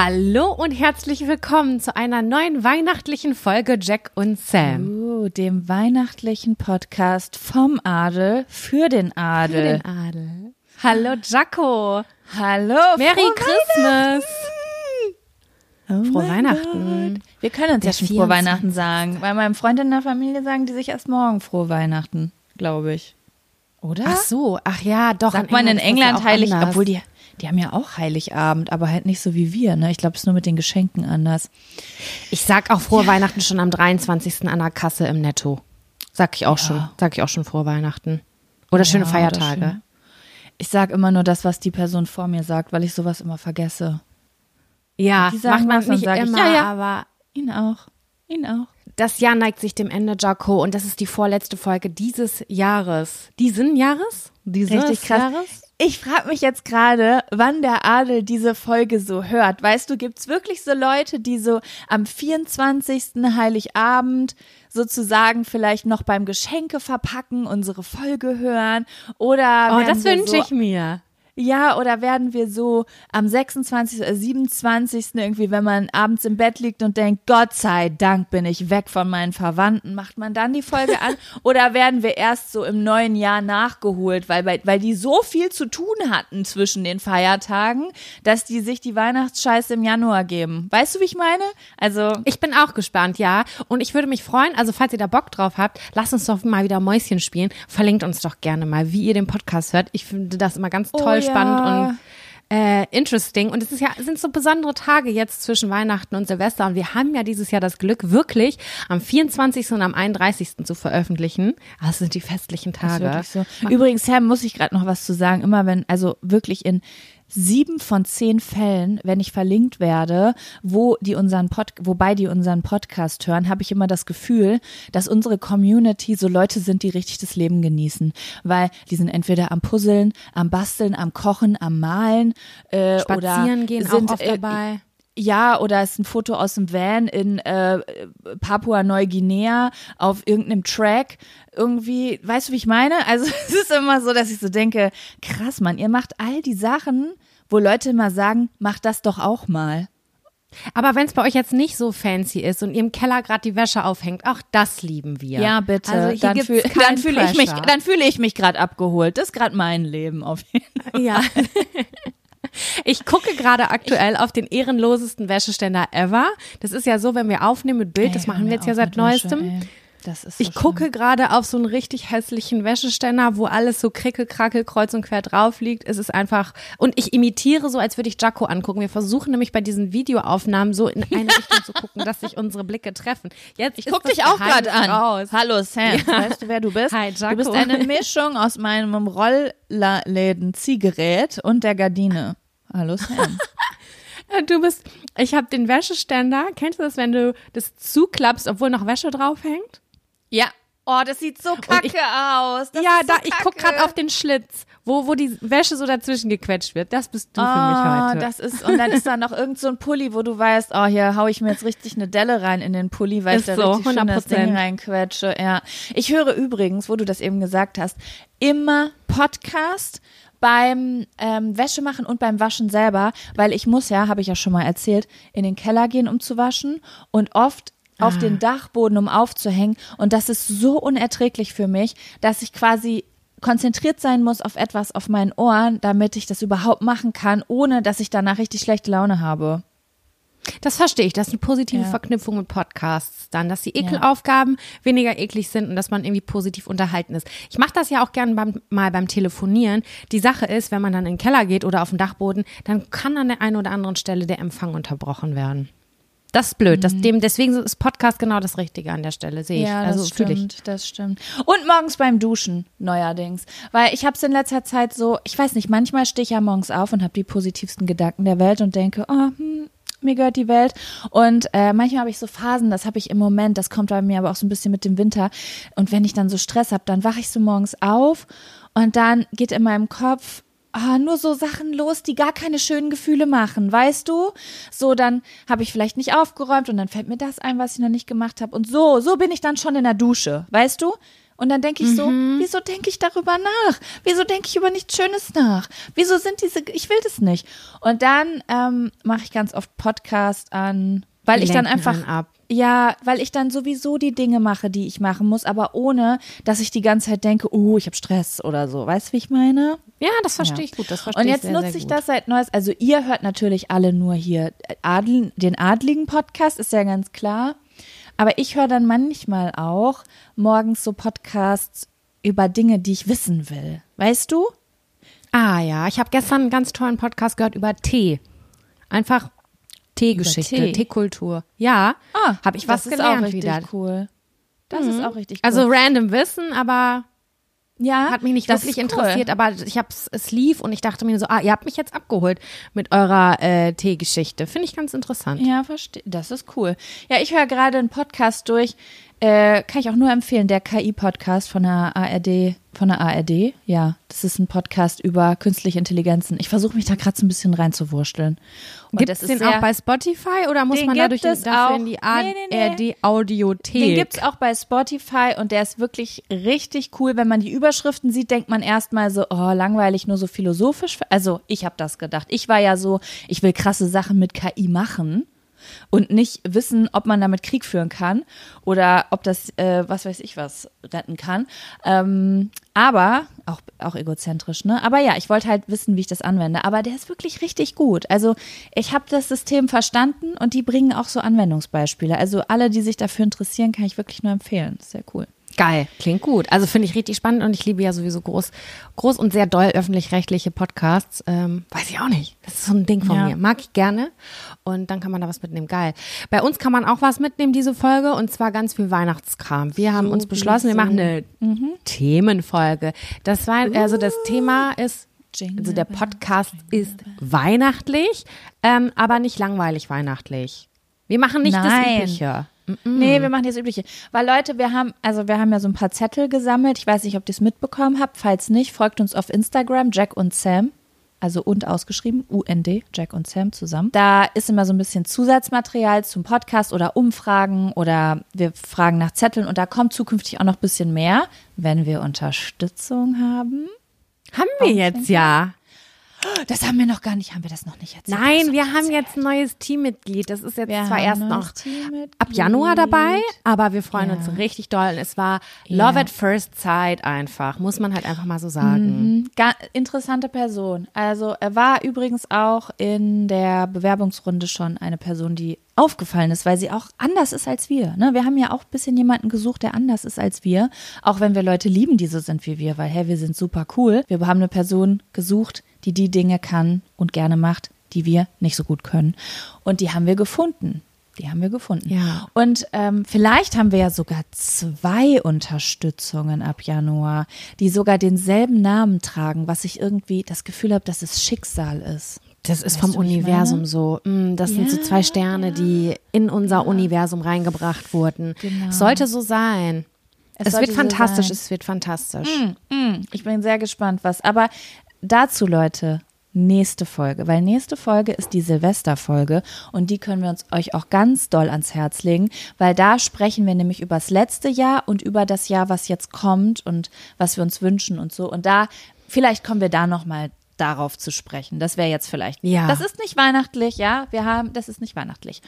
Hallo und herzlich willkommen zu einer neuen weihnachtlichen Folge Jack und Sam. Uh, dem weihnachtlichen Podcast vom Adel für den Adel. Für den Adel. Hallo Jacko. Hallo. Merry Christmas. Oh Frohe Weihnachten. Gott. Wir können uns Der ja schon frohe 24. Weihnachten sagen. Bei meinem Freund in der Familie sagen die sich erst morgen frohe Weihnachten, glaube ich. Oder? Ach so, ach ja, doch. Sagt man in das ja England heilig, obwohl die, die haben ja auch Heiligabend, aber halt nicht so wie wir. Ne? Ich glaube, es ist nur mit den Geschenken anders. Ich sag auch frohe Weihnachten schon am 23. an der Kasse im Netto. Sag ich auch schon. Sag ich auch schon frohe Weihnachten. Oder schöne Ja, Feiertage. oder schön. Ich sage immer nur das, was die Person vor mir sagt, weil ich sowas immer vergesse. Ja, macht man nicht sag ich, immer, ja, ja. aber Ihn auch. Ihn auch. das Jahr neigt sich dem Ende, Jaco, und das ist die vorletzte Folge dieses Jahres. Diesen Jahres? Dieses Richtig krass. Jahres? Ich frage mich jetzt gerade, wann der Adel diese Folge so hört. Weißt du, gibt's wirklich so Leute, die so am 24. Heiligabend sozusagen vielleicht noch beim Geschenke verpacken unsere Folge hören oder Oh, das wünsche so ich mir. Ja, oder werden wir so am 26. oder 27. irgendwie, wenn man abends im Bett liegt und denkt, Gott sei Dank bin ich weg von meinen Verwandten, macht man dann die Folge an? oder werden wir erst so im neuen Jahr nachgeholt, weil, weil, die so viel zu tun hatten zwischen den Feiertagen, dass die sich die Weihnachtsscheiße im Januar geben? Weißt du, wie ich meine? Also, Ich bin auch gespannt, ja. Und ich würde mich freuen, also falls ihr da Bock drauf habt, lasst uns doch mal wieder Mäuschen spielen. Verlinkt uns doch gerne mal, wie ihr den Podcast hört. Ich finde das immer ganz Oh toll, ja. Spannend und äh, interesting. Und es ist ja, sind so besondere Tage jetzt zwischen Weihnachten und Silvester. Und wir haben ja dieses Jahr das Glück, wirklich am 24. und am 31. zu veröffentlichen. Ah, Das sind die festlichen Tage. so. Übrigens, Sam, muss ich gerade noch was zu sagen. Immer wenn, also wirklich in sieben von zehn Fällen, wenn ich verlinkt werde, wo die unseren Pod, wobei die unseren Podcast hören, habe ich immer das Gefühl, dass unsere Community so Leute sind, die richtig das Leben genießen, weil die sind entweder am Puzzeln, am Basteln, am Kochen, am Malen äh, Spazieren oder gehen sind, auch oft äh, dabei. Ja, oder es ist ein Foto aus dem Van in äh, Papua-Neuguinea auf irgendeinem Track. Irgendwie, weißt du, wie ich meine? Also es ist immer so, dass ich so denke, krass, Mann, ihr macht all die Sachen, wo Leute immer sagen, mach das doch auch mal. Aber wenn es bei euch jetzt nicht so fancy ist und ihr im Keller gerade die Wäsche aufhängt, auch das lieben wir. Ja, bitte. Also hier dann gibt's fühl- fühle ich mich, dann fühle ich mich gerade abgeholt. Das ist gerade mein Leben auf jeden Fall. Ja. Ich gucke gerade aktuell auf den ehrenlosesten Wäscheständer ever. Das ist ja so, wenn wir aufnehmen mit Bild, das Ey, hör machen wir jetzt ja seit Wäsche, neuestem. ey. Das ist so Ich gucke gerade auf so einen richtig hässlichen Wäscheständer, wo alles so krickel, krackel, kreuz und quer drauf liegt. Es ist einfach, und ich imitiere so, als würde ich Jaco angucken. Wir versuchen nämlich bei diesen Videoaufnahmen so in eine Richtung zu gucken, dass sich unsere Blicke treffen. Jetzt Ich guck dich auch gerade an. Raus. Hallo Sam, weißt du, wer du bist? Hi, Jaco. Du bist eine Mischung aus meinem Rollläden-Ziehgerät und der Gardine. Hallo Sam. Du bist, ich habe den Wäscheständer. Kennst du das, wenn du das zuklappst, obwohl noch Wäsche drauf hängt? Ja. Oh, das sieht so kacke ich- aus. Das ja, so da, ich guck kacke. gerade auf den Schlitz, wo, wo die Wäsche so dazwischen gequetscht wird. Das bist du für Ah, mich heute. das ist, und dann ist da noch irgend so ein Pulli, wo du weißt, oh, hier hau ich mir jetzt richtig eine Delle rein in den Pulli, weil Ist ich da so, richtig schön das 100%. Ding reinquetsche. Ja. Ich höre übrigens, wo du das eben gesagt hast, immer Podcast beim ähm, Wäschemachen und beim Waschen selber, weil ich muss ja, habe ich ja schon mal erzählt, in den Keller gehen, um zu waschen und oft auf Ah. den Dachboden, um aufzuhängen. Und das ist so unerträglich für mich, dass ich quasi konzentriert sein muss auf etwas auf meinen Ohren, damit ich das überhaupt machen kann, ohne dass ich danach richtig schlechte Laune habe. Das verstehe ich. Das ist eine positive Ja. Verknüpfung mit Podcasts dann, dass die Ekelaufgaben weniger eklig sind und dass man irgendwie positiv unterhalten ist. Ich mache das ja auch gerne beim, mal beim Telefonieren. Die Sache ist, wenn man dann in den Keller geht oder auf den Dachboden, dann kann an der einen oder anderen Stelle der Empfang unterbrochen werden. Das ist blöd. Das, dem, deswegen ist Podcast genau das Richtige an der Stelle, sehe ich. Mhm. Ja, also das fühle ich. stimmt, das stimmt. Und morgens beim Duschen neuerdings, weil ich habe es in letzter Zeit so, ich weiß nicht, manchmal stehe ich ja morgens auf und habe die positivsten Gedanken der Welt und denke, oh, hm, mir gehört die Welt. Und äh, manchmal habe ich so Phasen, das habe ich im Moment, das kommt bei mir aber auch so ein bisschen mit dem Winter. Und wenn ich dann so Stress habe, dann wache ich so morgens auf und dann geht in meinem Kopf ah, nur so Sachen los, die gar keine schönen Gefühle machen, weißt du? So, dann habe ich vielleicht nicht aufgeräumt und dann fällt mir das ein, was ich noch nicht gemacht habe. Und so, so bin ich dann schon in der Dusche, weißt du? Und dann denke ich so, wieso denke ich darüber nach? Wieso denke ich über nichts Schönes nach? Wieso sind diese, ich will das nicht. Und dann ähm, mache ich ganz oft Podcast an, weil Die ich dann einfach, ab. Ja, weil ich dann sowieso die Dinge mache, die ich machen muss, aber ohne, dass ich die ganze Zeit denke, oh, ich habe Stress oder so. Weißt du, wie ich meine? Ja, das verstehe ich gut. Das verstehe Und ich jetzt sehr, nutze sehr ich das seit Neues. Also ihr hört natürlich alle nur hier Adel, den adligen Podcast, ist ja ganz klar. Aber ich höre dann manchmal auch morgens so Podcasts über Dinge, die ich wissen will. Weißt du? Ah ja, ich habe gestern einen ganz tollen Podcast gehört über Tee. Einfach Teegeschichte, Tee? Teekultur. Ja, habe ich was das ist gelernt auch richtig wieder. cool. Das ist auch richtig cool. Also random Wissen, aber ja, hat mich nicht wirklich cool. interessiert, aber ich hab's, es lief und ich dachte mir so, ah, ihr habt mich jetzt abgeholt mit eurer äh, Teegeschichte. Finde ich ganz interessant. Ja, verstehe. Das ist cool. Ja, ich höre gerade einen Podcast durch. Äh, kann ich auch nur empfehlen, der KI-Podcast von der ARD, von der ARD. Ja, das ist ein Podcast über künstliche Intelligenzen. Ich versuche mich da gerade so ein bisschen reinzuwursteln. Gibt das es ist den auch bei Spotify oder muss man dadurch gibt es dafür auch. in die A Nee, nee, nee. ARD Audiothek? Den gibt's auch bei Spotify und der ist wirklich richtig cool. Wenn man die Überschriften sieht, denkt man erstmal so, oh, langweilig, nur so philosophisch. Also ich habe das gedacht. Ich war ja so, ich will krasse Sachen mit KI machen und nicht wissen, ob man damit Krieg führen kann oder ob das, äh, was weiß ich was, retten kann. Ähm, aber, auch, auch egozentrisch, ne? Aber ja, ich wollte halt wissen, wie ich das anwende. Aber der ist wirklich richtig gut. Also ich habe das System verstanden und die bringen auch so Anwendungsbeispiele. Also alle, die sich dafür interessieren, kann ich wirklich nur empfehlen. Sehr cool. Geil, klingt gut. Also finde ich richtig spannend und ich liebe ja sowieso groß, groß und sehr doll öffentlich-rechtliche Podcasts. Ähm, weiß ich auch nicht. Das ist so ein Ding von Ja. mir. Mag ich gerne. Und dann kann man da was mitnehmen. Geil. Bei uns kann man auch was mitnehmen, diese Folge, und zwar ganz viel Weihnachtskram. Wir haben uns beschlossen, wir machen eine Themenfolge. Das war, also das Thema ist, also der Podcast ist weihnachtlich, ähm, aber nicht langweilig weihnachtlich. Wir machen nicht das Nein. Übliche. Nee, wir machen das Übliche. Weil Leute, wir haben, also wir haben ja so ein paar Zettel gesammelt. Ich weiß nicht, ob ihr es mitbekommen habt. Falls nicht, folgt uns auf Instagram, Jack und Sam. Also und ausgeschrieben, UND, Jack und Sam zusammen. Da ist immer so ein bisschen Zusatzmaterial zum Podcast oder Umfragen oder wir fragen nach Zetteln und da kommt zukünftig auch noch ein bisschen mehr, wenn wir Unterstützung haben. Haben wir jetzt ja. Das haben wir noch gar nicht, haben wir das noch nicht erzählt? Nein, wir haben erzählt. jetzt ein neues Teammitglied. Das ist jetzt Wir zwar erst noch ab Januar dabei, aber wir freuen Ja. uns richtig doll. Und es war Ja. Love at First Sight einfach, muss man halt einfach mal so sagen. Mhm. Interessante Person. Also er war übrigens auch in der Bewerbungsrunde schon eine Person, die aufgefallen ist, weil sie auch anders ist als wir. Ne? Wir haben ja auch ein bisschen jemanden gesucht, der anders ist als wir. Auch wenn wir Leute lieben, die so sind wie wir, weil hey, wir sind super cool. Wir haben eine Person gesucht, die die Dinge kann und gerne macht, die wir nicht so gut können. Und die haben wir gefunden. Die haben wir gefunden. Ja. Und ähm, vielleicht haben wir ja sogar zwei Unterstützungen ab Januar, die sogar denselben Namen tragen, was ich irgendwie das Gefühl habe, dass es Schicksal ist. Das ist Weißt vom Universum so. Mm, Das sind so Ja, zwei Sterne, die in unser Universum reingebracht wurden. Genau. Sollte so sein. Es, sollte wird so fantastisch, sein. es wird fantastisch. Mm, Ich bin sehr gespannt, was. Aber dazu, Leute, nächste Folge, weil nächste Folge ist die Silvesterfolge und die können wir uns euch auch ganz doll ans Herz legen, weil da sprechen wir nämlich über das letzte Jahr und über das Jahr, was jetzt kommt und was wir uns wünschen und so. Und da, vielleicht kommen wir da nochmal darauf zu sprechen. Das wäre jetzt vielleicht. Ja. Das ist nicht weihnachtlich, ja. Wir haben, das ist nicht weihnachtlich.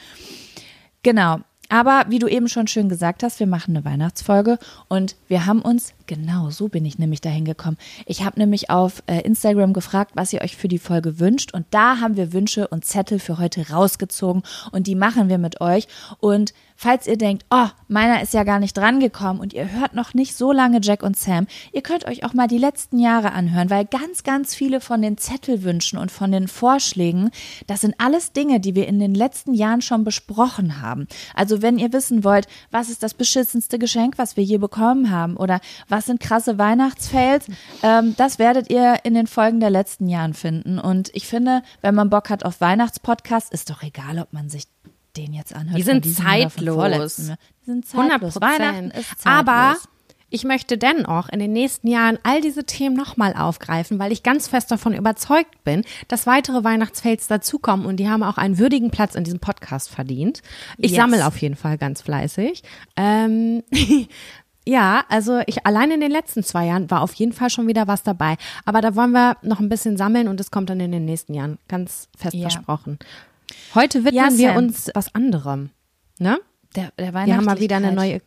Genau. Aber wie du eben schon schön gesagt hast, wir machen eine Weihnachtsfolge und wir haben uns, genau so bin ich nämlich dahin gekommen. Ich habe nämlich auf äh, Instagram gefragt, was ihr euch für die Folge wünscht und da haben wir Wünsche und Zettel für heute rausgezogen und die machen wir mit euch. Und falls ihr denkt, oh, meiner ist ja gar nicht drangekommen und ihr hört noch nicht so lange Jack und Sam, ihr könnt euch auch mal die letzten Jahre anhören, weil ganz, ganz viele von den Zettelwünschen und von den Vorschlägen, das sind alles Dinge, die wir in den letzten Jahren schon besprochen haben. Also wenn ihr wissen wollt, was ist das beschissenste Geschenk, was wir je bekommen haben oder was sind krasse Weihnachtsfails, ähm, das werdet ihr in den Folgen der letzten Jahren finden. Und ich finde, wenn man Bock hat auf Weihnachtspodcasts, ist doch egal, ob man sich den jetzt anhört. Die sind zeitlos. Jahr. Die sind 100 zeitlos. Weihnachten ist zeitlos. Aber ich möchte dennoch in den nächsten Jahren all diese Themen nochmal aufgreifen, weil ich ganz fest davon überzeugt bin, dass weitere Weihnachtsfails dazukommen und die haben auch einen würdigen Platz in diesem Podcast verdient. Ich Yes. sammle auf jeden Fall ganz fleißig. Ähm, ja, also ich allein in den letzten zwei Jahren war auf jeden Fall schon wieder was dabei. Aber da wollen wir noch ein bisschen sammeln und das kommt dann in den nächsten Jahren. Ganz fest Ja. versprochen. Heute widmen Ja, wir uns was anderem. Ne? der, der Wir haben mal wieder eine neue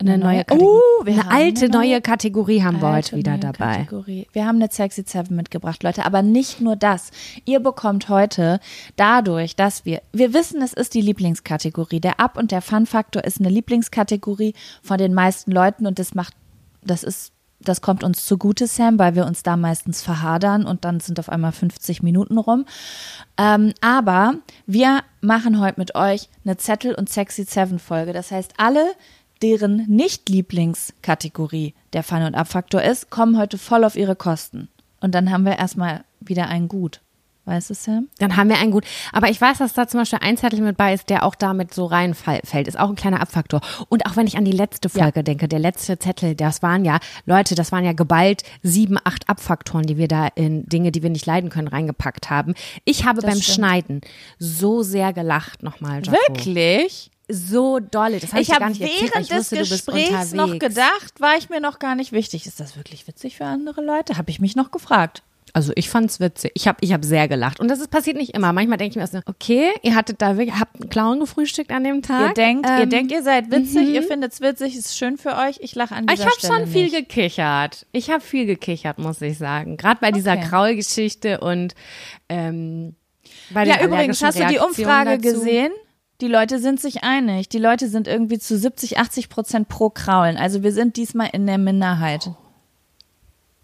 eine Eine neue, neue- Kategorie. Oh, eine alte eine neue- neue Kategorie haben wir heute wieder dabei. Kategorie. Wir haben eine Sexy Seven mitgebracht, Leute, aber nicht nur das. Ihr bekommt heute dadurch, dass wir, wir wissen, es ist die Lieblingskategorie. Der Up- und der Fun-Faktor ist eine Lieblingskategorie von den meisten Leuten und das macht, das ist, das kommt uns zugute, Sam, weil wir uns da meistens verhadern und dann sind auf einmal 50 Minuten rum. Ähm, aber wir machen heute mit euch eine Zettel- und Sexy Seven Folge. Das heißt, alle, deren Nicht-Lieblingskategorie der Fun- und Abfaktor ist, kommen heute voll auf ihre Kosten. Und dann haben wir erstmal wieder einen Gut. Weißt du, Sam? Dann haben wir einen gut. Aber ich weiß, dass da zum Beispiel ein Zettel mit bei ist, der auch damit so reinfällt. Ist auch ein kleiner Abfaktor. Und auch wenn ich an die letzte Folge denke, der letzte Zettel, das waren ja, Leute, das waren ja geballt sieben, acht Abfaktoren, die wir da in Dinge, die wir nicht leiden können, reingepackt haben. Ich habe Das beim stimmt. Schneiden so sehr gelacht nochmal, Jaco. Wirklich? So dolle. Das hab ich, Ich habe während des wusste, Gesprächs noch gedacht, war ich mir noch gar nicht wichtig. Ist das wirklich witzig für andere Leute? Habe ich mich noch gefragt. Also ich fand's witzig. Ich habe ich hab sehr gelacht. Und das ist passiert nicht immer. Manchmal denke ich mir so, okay, ihr hattet da wirklich, habt einen Clown gefrühstückt an dem Tag. Ihr denkt, ihr Ähm, denkt, ihr seid witzig, ihr findet's witzig, ist schön für euch. Ich lache an Ich dieser habe Stelle schon viel nicht. gekichert. Ich habe viel gekichert, muss ich sagen. Gerade bei dieser Okay. Kraulgeschichte und ähm, bei Ja, übrigens, hast du die Umfrage dazu. gesehen? Die Leute sind sich einig. Die Leute sind irgendwie zu 70, 80 Prozent pro Kraulen. Also wir sind diesmal in der Minderheit.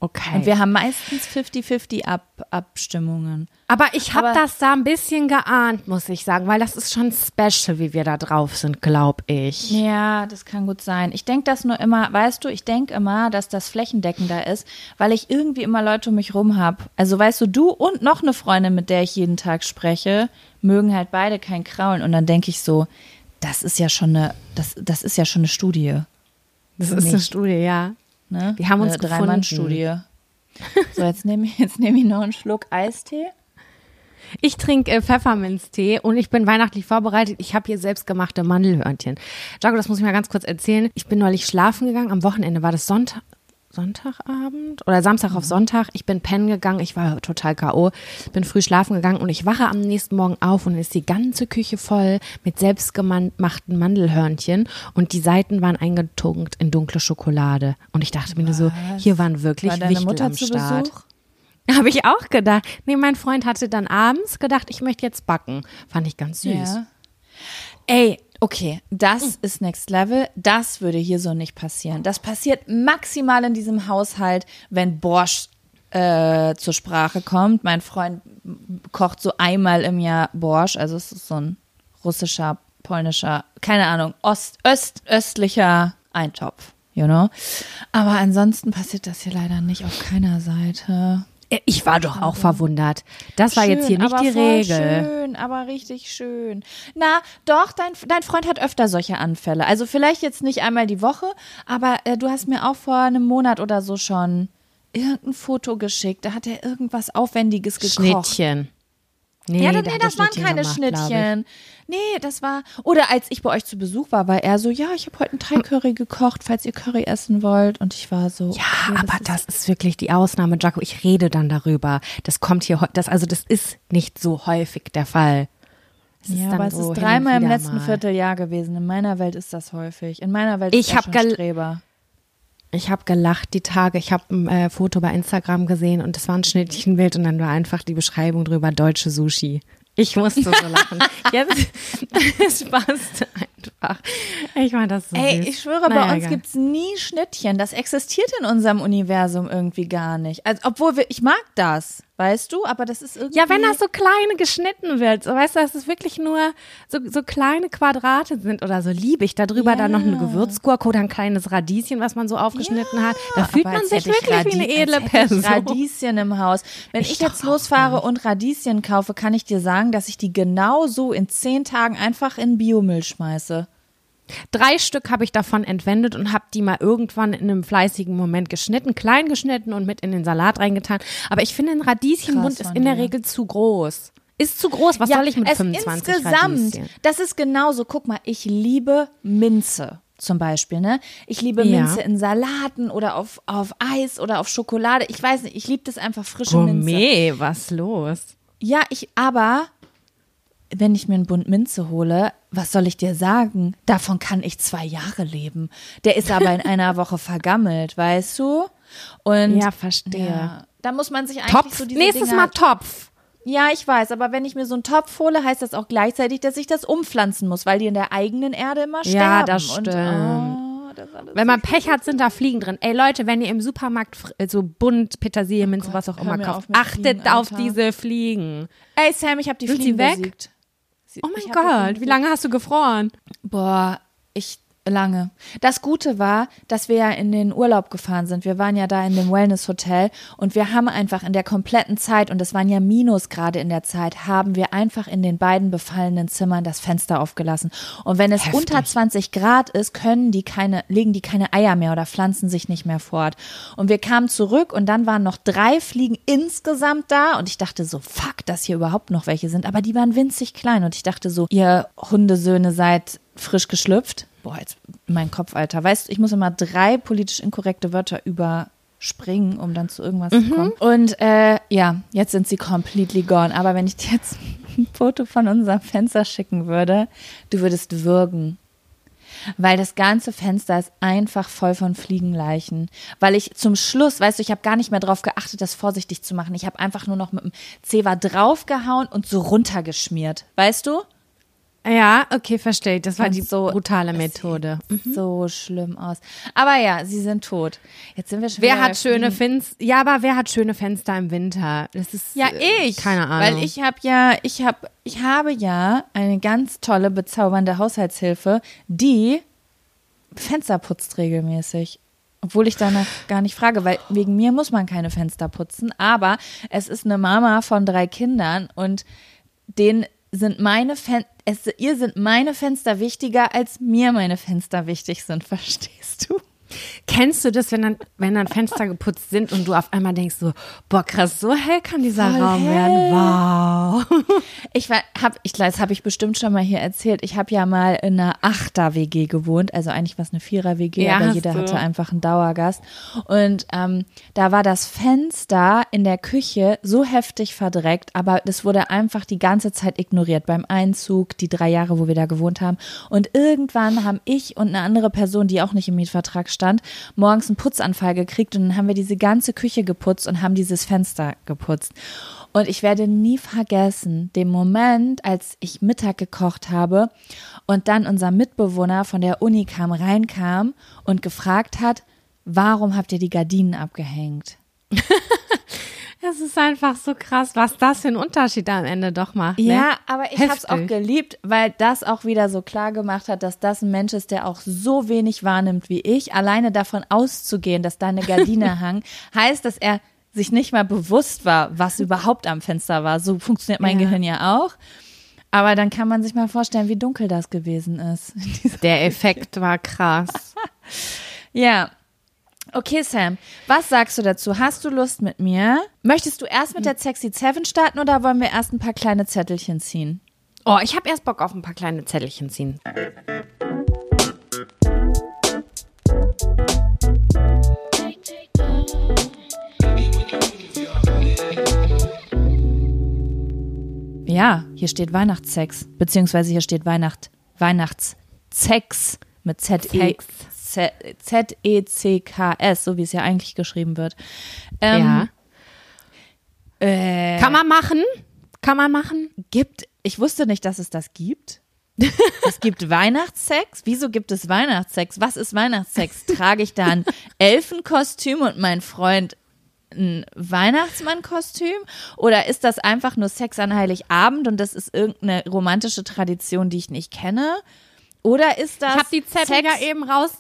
Okay. Und wir haben meistens 50-50 Ab Abstimmungen. Aber ich habe das da ein bisschen geahnt, muss ich sagen, weil das ist schon special, wie wir da drauf sind, glaub ich. Ja, das kann gut sein. Ich denke das nur immer, weißt du, ich denke immer, dass das flächendeckender ist, weil ich irgendwie immer Leute um mich rum habe. Also weißt du, du und noch eine Freundin, mit der ich jeden Tag spreche, mögen halt beide kein Kraulen. Und dann denke ich so, das ist ja schon eine, das, das ist ja schon eine Studie. Das ist eine. Studie, ja. Ne? Wir haben uns eine. Dreimann-Studie. So, jetzt nehme ich, jetzt nehme ich noch einen Schluck Eistee. Ich trinke äh, Pfefferminztee und ich bin weihnachtlich vorbereitet. Ich habe hier selbstgemachte Mandelhörnchen. Jago, das muss ich mal ganz kurz erzählen. Ich bin neulich schlafen gegangen. Am Wochenende war das Sonntag. Sonntagabend oder Samstag auf Sonntag. Ich bin pennen gegangen, ich war total K.O., bin früh schlafen gegangen und ich wache am nächsten Morgen auf und ist die ganze Küche voll mit selbstgemachten Mandelhörnchen und die Seiten waren eingetunkt in dunkle Schokolade. Und ich dachte mir nur so, hier waren wirklich War deine Wichtel Mutter am zu Start. Besuch? Habe ich auch gedacht. Nee, mein Freund hatte dann abends gedacht, ich möchte jetzt backen. Fand ich ganz süß. Ja. Ey, okay, das ist Next Level. Das würde hier so nicht passieren. Das passiert maximal in diesem Haushalt, wenn Borscht äh, zur Sprache kommt. Mein Freund kocht so einmal im Jahr Borscht, also es ist so ein russischer, polnischer, keine Ahnung, Ost, Öst, östlicher Eintopf, you know. Aber ansonsten passiert das hier leider nicht auf keiner Seite. Ich war doch auch verwundert. Das war jetzt hier Schön, nicht die Regel. Schön, aber richtig schön. Na, doch, dein, dein Freund hat öfter solche Anfälle. Also vielleicht jetzt nicht einmal die Woche, aber äh, du hast mir auch vor einem Monat oder so schon irgendein Foto geschickt. Da hat er irgendwas Aufwendiges gekocht. Schnittchen. Nee, Ja, da nee, das waren keine gemacht. Schnittchen. Nee, das war. Oder als ich bei euch zu Besuch war, war er so, ja, ich habe heute einen Thai-Curry gekocht, falls ihr Curry essen wollt. Und ich war so. Ja, okay, aber das ist wirklich die Ausnahme, Jaco. Ich rede dann darüber. Das kommt hier, das, also das ist nicht so häufig der Fall. Ist Ja, dann aber es so ist dreimal im letzten mal. Vierteljahr gewesen. In meiner Welt ist das häufig. In meiner Welt Ich ist das schon Streber. Ich habe gelacht die Tage. Ich habe ein äh, Foto bei Instagram gesehen und das war ein Schnittchenbild und dann war einfach die Beschreibung drüber deutsche Sushi. Ich musste so lachen. Jetzt es passt einfach. Ich fand das so Ey, süß. ich schwöre, Naja, bei uns egal. gibt's nie Schnittchen. Das existiert in unserem Universum irgendwie gar nicht. Also, obwohl wir, ich mag das, weißt du, aber das ist irgendwie. Ja, wenn das so kleine geschnitten wird, so weißt du, dass es wirklich nur so, so kleine Quadrate sind oder so, liebe ich. Da drüber dann noch eine Gewürzgurke oder ein kleines Radieschen, was man so aufgeschnitten hat. Da fühlt Aber man sich wirklich wie eine edle Person. Radieschen im Haus. Wenn ich, Ich jetzt losfahre und Radieschen kaufe, kann ich dir sagen, dass ich die genau so in zehn Tagen einfach in Biomüll schmeiße. Drei Stück habe ich davon entwendet und habe die mal irgendwann in einem fleißigen Moment geschnitten, klein geschnitten und mit in den Salat reingetan. Aber ich finde, ein Radieschenbund ist in der dir. Regel zu groß. Ist zu groß. Was soll ich mit es 25 insgesamt, Radieschen? das ist genauso. Guck mal, ich liebe Minze zum Beispiel, ne? Ich liebe Ja. Minze in Salaten oder auf, auf Eis oder auf Schokolade. Ich weiß nicht, ich liebe das einfach frische Minze. Gourmet, was los? Ja, ich, aber wenn ich mir einen Bund Minze hole, was soll ich dir sagen? Davon kann ich zwei Jahre leben. Der ist aber in einer Woche vergammelt, weißt du? Und Ja, verstehe. ja, da muss man sich eigentlich Topf. so diese Nächstes Dinger Mal Topf. ja, ich weiß, aber wenn ich mir so einen Topf hole, heißt das auch gleichzeitig, dass ich das umpflanzen muss, weil die in der eigenen Erde immer sterben. Ja, das Und, stimmt. oh, das ist alles Wenn man Pech hat, sind da Fliegen drin. Ey Leute, wenn ihr im Supermarkt äh, so bunt Petersilie, Minze, was auch Oh immer kauft, auf achtet Fliegen, auf diese Fliegen. Ey, Sam, ich habe die Sind Fliegen weg? besiegt. Sie- Oh mein Gott, wie lange hast du gefroren? Boah, ich lange. Das Gute war, dass wir ja in den Urlaub gefahren sind. Wir waren ja da in dem Wellness-Hotel und wir haben einfach in der kompletten Zeit, und es waren ja Minusgrade in der Zeit, haben wir einfach in den beiden befallenen Zimmern das Fenster aufgelassen. Und wenn es Heftig. unter 20 Grad ist, können die keine, legen die keine Eier mehr oder pflanzen sich nicht mehr fort. Und wir kamen zurück und dann waren noch drei Fliegen insgesamt da und ich dachte so, fuck, dass hier überhaupt noch welche sind. Aber die waren winzig klein und ich dachte so, ihr Hundesöhne seid frisch geschlüpft. Boah, jetzt mein Kopf, Alter. Weißt du, ich muss immer drei politisch inkorrekte Wörter überspringen, um dann zu irgendwas zu kommen. Und äh, ja, jetzt sind sie completely gone. Aber wenn ich dir jetzt ein Foto von unserem Fenster schicken würde, du würdest würgen. Weil das ganze Fenster ist einfach voll von Fliegenleichen. Weil ich zum Schluss, weißt du, ich habe gar nicht mehr drauf geachtet, das vorsichtig zu machen. Ich habe einfach nur noch mit dem Zewa draufgehauen und so runtergeschmiert. Weißt du? Ja, okay, verstehe. Das war Und die so- brutale Methode. Sieht so schlimm aus. Aber ja, sie sind tot. Jetzt sind wir schon Wer hat schöne. Fenster? Ja, aber wer hat schöne Fenster im Winter? Das ist Ja, äh, ich. Keine Ahnung. Weil ich habe ja, ich habe, ich habe ja eine ganz tolle, bezaubernde Haushaltshilfe, die Fenster putzt regelmäßig. Obwohl ich danach gar nicht frage, weil wegen mir muss man keine Fenster putzen. Aber es ist eine Mama von drei Kindern und denen sind meine Fen es, ihr sind meine Fenster wichtiger, als mir meine Fenster wichtig sind. Verstehst du? Kennst du das, wenn dann, wenn dann Fenster geputzt sind und du auf einmal denkst so, boah, krass, so hell kann dieser Voll Raum hell. werden. Wow. Ich war, hab, ich glaube, das habe ich bestimmt schon mal hier erzählt. Ich habe ja mal in einer Achter-WG gewohnt, also eigentlich war es eine Vierer-WG, Ja, aber jeder du. hatte einfach einen Dauergast. Und ähm, da war das Fenster in der Küche so heftig verdreckt, aber das wurde einfach die ganze Zeit ignoriert beim Einzug, die drei Jahre, wo wir da gewohnt haben. Und irgendwann haben ich und eine andere Person, die auch nicht im Mietvertrag stand, morgens einen Putzanfall gekriegt und dann haben wir diese ganze Küche geputzt und haben dieses Fenster geputzt. Und ich werde nie vergessen, den Moment, als ich Mittag gekocht habe und dann unser Mitbewohner von der Uni kam, reinkam und gefragt hat, warum habt ihr die Gardinen abgehängt? Das ist einfach so krass, was das für einen Unterschied am Ende doch macht. Ne? Ja, aber ich habe es auch geliebt, weil das auch wieder so klar gemacht hat, dass das ein Mensch ist, der auch so wenig wahrnimmt wie ich. Alleine davon auszugehen, dass da eine Gardine hang, heißt, dass er sich nicht mal bewusst war, was überhaupt am Fenster war. So funktioniert mein Ja. Gehirn ja auch. Aber dann kann man sich mal vorstellen, wie dunkel das gewesen ist. Der Effekt war krass. ja. Okay, Sam, was sagst du dazu? Hast du Lust mit mir? Möchtest du erst mit der Sexy Seven starten oder wollen wir erst ein paar kleine Zettelchen ziehen? Oh, ich habe erst Bock auf ein paar kleine Zettelchen ziehen. Ja, hier steht Weihnachtssex, beziehungsweise hier steht Weihnacht, Weihnachtssex mit Z E Sex. Z Z E C K S, so wie es ja eigentlich geschrieben wird. Ähm, ja. äh, Kann man machen? Kann man machen? gibt, ich wusste nicht, dass es das gibt. es gibt Weihnachtssex. Wieso gibt es Weihnachtssex? Was ist Weihnachtssex? Trage ich da ein Elfenkostüm und mein Freund ein Weihnachtsmannkostüm? Oder ist das einfach nur Sex an Heiligabend und das ist irgendeine romantische Tradition, die ich nicht kenne? Oder ist das Ich habe die Zettel Sex, ja eben raus.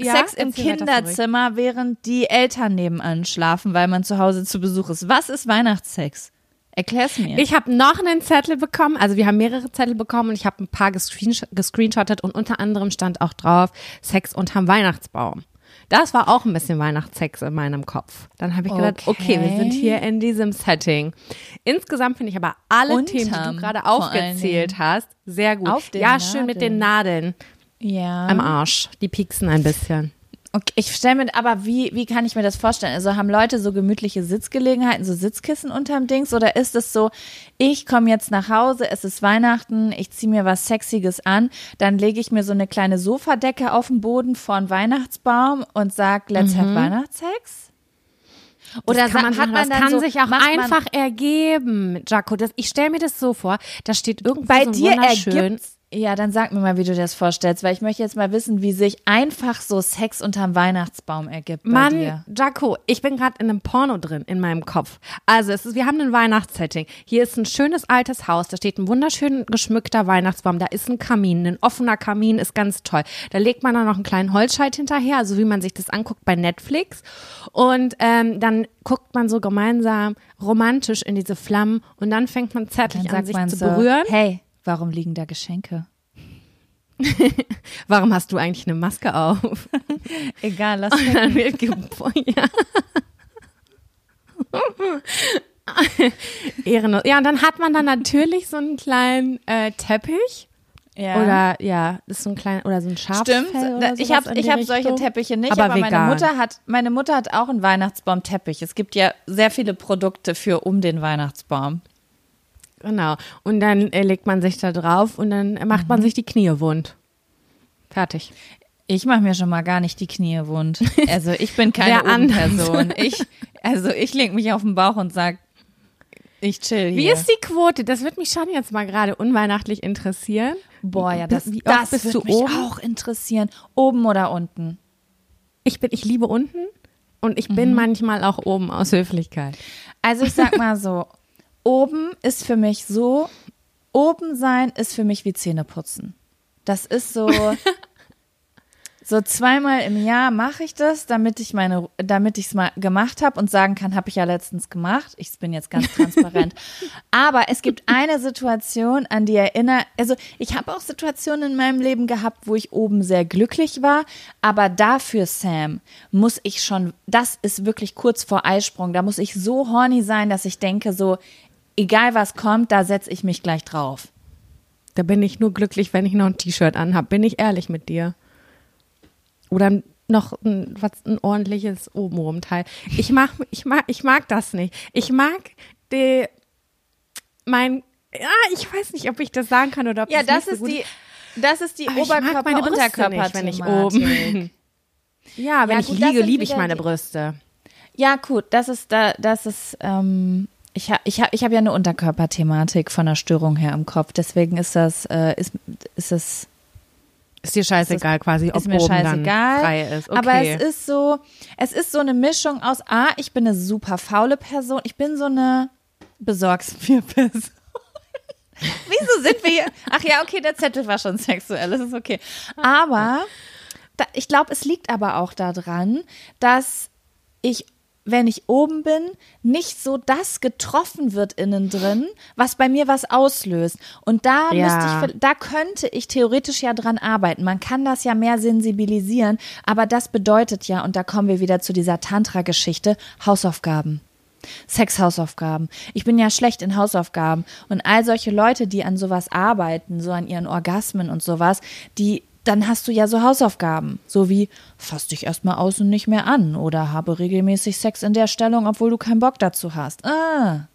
Ja, Sex im. Kinderzimmer, während die Eltern nebenan schlafen, weil man zu Hause zu Besuch ist? Was ist Weihnachtssex? Erklär's mir. Ich habe noch einen Zettel bekommen, also wir haben mehrere Zettel bekommen und ich habe ein paar gescreensh gescreenshottet und unter anderem stand auch drauf Sex unterm Weihnachtsbaum. Das war auch ein bisschen Weihnachtssex in meinem Kopf. Dann habe ich gedacht, okay, wir sind hier in diesem Setting. Insgesamt finde ich aber alle Unterm, Themen, die du gerade aufgezählt hast, sehr gut. Ja, schön mit den Nadeln ja. am Arsch. Die pieksen ein bisschen. Okay, ich stelle mir, aber wie, wie kann ich mir das vorstellen? Also haben Leute so gemütliche Sitzgelegenheiten, so Sitzkissen unterm Dings? Oder ist es so, ich komme jetzt nach Hause, es ist Weihnachten, ich ziehe mir was Sexiges an, dann lege ich mir so eine kleine Sofadecke auf den Boden vor einen Weihnachtsbaum und sag, let's have Weihnachtssex? Oder das kann man, hat man das kann so, sich auch einfach ergeben, Jaco. Das, ich stelle mir das so vor, da steht irgendwo bei so dir wunderschön. ergibt's. Ja, dann sag mir mal, wie du dir das vorstellst, weil ich möchte jetzt mal wissen, wie sich einfach so Sex unterm Weihnachtsbaum ergibt Mann, dir. Jaco, ich bin gerade in einem Porno drin in meinem Kopf. Also es ist, wir haben ein Weihnachtssetting. Hier ist ein schönes altes Haus, da steht ein wunderschön geschmückter Weihnachtsbaum, da ist ein Kamin, ein offener Kamin ist ganz toll. Da legt man dann noch einen kleinen Holzscheit hinterher, also wie man sich das anguckt bei Netflix. Und ähm, dann guckt man so gemeinsam romantisch in diese Flammen und dann fängt man zärtlich an, sich man zu so, berühren. hey, warum liegen da Geschenke? Warum hast du eigentlich eine Maske auf? Egal, lass Und dann wird ja. Ehrenlos. Ja, und dann hat man dann natürlich so einen kleinen äh, Teppich. Ja. Oder ja, ist so ein kleiner oder so ein Schafsfell Stimmt, oder ich habe ich solche. Teppiche nicht, Aber aber, meine. Mutter hat meine Mutter hat auch einen Weihnachtsbaumteppich. Es gibt ja sehr viele Produkte für um den Weihnachtsbaum. Genau. Und dann äh, legt man sich da drauf und dann macht Mhm. man sich die Knie wund. Fertig. Ich mache mir schon mal gar nicht die Knie wund. Also ich bin keine? Person. Ich also ich leg mich auf den Bauch und sag ich chill hier. Wie ist die Quote? Das wird mich schon jetzt mal gerade unweihnachtlich interessieren. Boah, ja, das, Wie das würde du mich oben? auch interessieren. Oben oder unten? Ich bin, ich liebe unten und ich Mhm. bin manchmal auch oben aus Höflichkeit. Also ich sag mal so, oben ist für mich so, oben sein ist für mich wie Zähne putzen. Das ist so So zweimal im Jahr mache ich das, damit ich meine, damit ich es mal gemacht habe und sagen kann, habe ich ja letztens gemacht. Ich bin jetzt ganz transparent. Aber es gibt eine Situation, an die erinnere, also ich habe auch Situationen in meinem Leben gehabt, wo ich oben sehr glücklich war, aber dafür, Sam, muss ich schon, das ist wirklich kurz vor Eisprung, da muss ich so horny sein, dass ich denke so, egal was kommt, da setze ich mich gleich drauf. Da bin ich nur glücklich, wenn ich noch ein T-Shirt anhabe. Bin ich ehrlich mit dir. Oder noch ein, was, ein ordentliches obenrum Teil. Ich mag, ich mag, ich mag das nicht. Ich mag die, mein, ja, ich weiß nicht, ob ich das sagen kann oder ob Ja, das, das, ist so die, das ist die ich Oberkörper-Unterkörper, wenn ich oben. Ja, wenn Ja, ich gut, das liege, liebe ich meine die- Brüste. Ja, gut, das ist da, das ist, ähm, ich habe ich hab, ich hab ja eine Unterkörperthematik von der Störung her im Kopf, deswegen ist das, äh, ist, ist es, Ist dir scheißegal quasi, ob ist mir scheißegal. frei ist. Okay. Aber es ist so, es ist so eine Mischung aus, A, ich bin eine super faule Person, ich bin so eine besorgst mir Person. Wieso sind wir hier? Ach ja, okay, der Zettel war schon sexuell, das ist okay. Aber da, ich glaube, es liegt aber auch daran, dass ich, wenn ich oben bin, nicht so das getroffen wird innen drin, was bei mir was auslöst. Und da Ja. müsste ich, da könnte ich theoretisch ja dran arbeiten. Man kann das ja mehr sensibilisieren, aber das bedeutet ja, und da kommen wir wieder zu dieser Tantra-Geschichte, Hausaufgaben. Sexhausaufgaben. Ich bin ja schlecht in Hausaufgaben. Und all solche Leute, die an sowas arbeiten, so an ihren Orgasmen und sowas, die, dann hast du ja so Hausaufgaben. So wie, fass dich erstmal aus und nicht mehr an. Oder habe regelmäßig Sex in der Stellung, obwohl du keinen Bock dazu hast. Ah.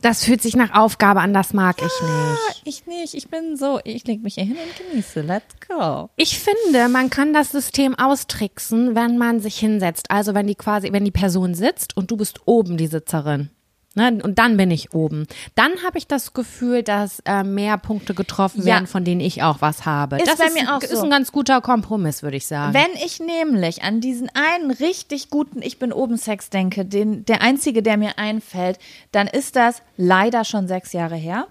das fühlt sich nach Aufgabe an, das mag ich nicht. Ich nicht. Ich bin so, ich leg mich hier hin und genieße. Let's go. Ich finde, man kann das System austricksen, wenn man sich hinsetzt. Also wenn die quasi, wenn die Person sitzt und du bist oben die Sitzerin. Ne? Und dann bin ich oben. Dann habe ich das Gefühl, dass äh, mehr Punkte getroffen Ja. werden, von denen ich auch was habe. Ist das bei ist, mir auch ist so. ein ganz guter Kompromiss, würde ich sagen. Wenn ich nämlich an diesen einen richtig guten Ich bin oben Sex denke, den, der einzige, der mir einfällt, dann ist das leider schon sechs Jahre her.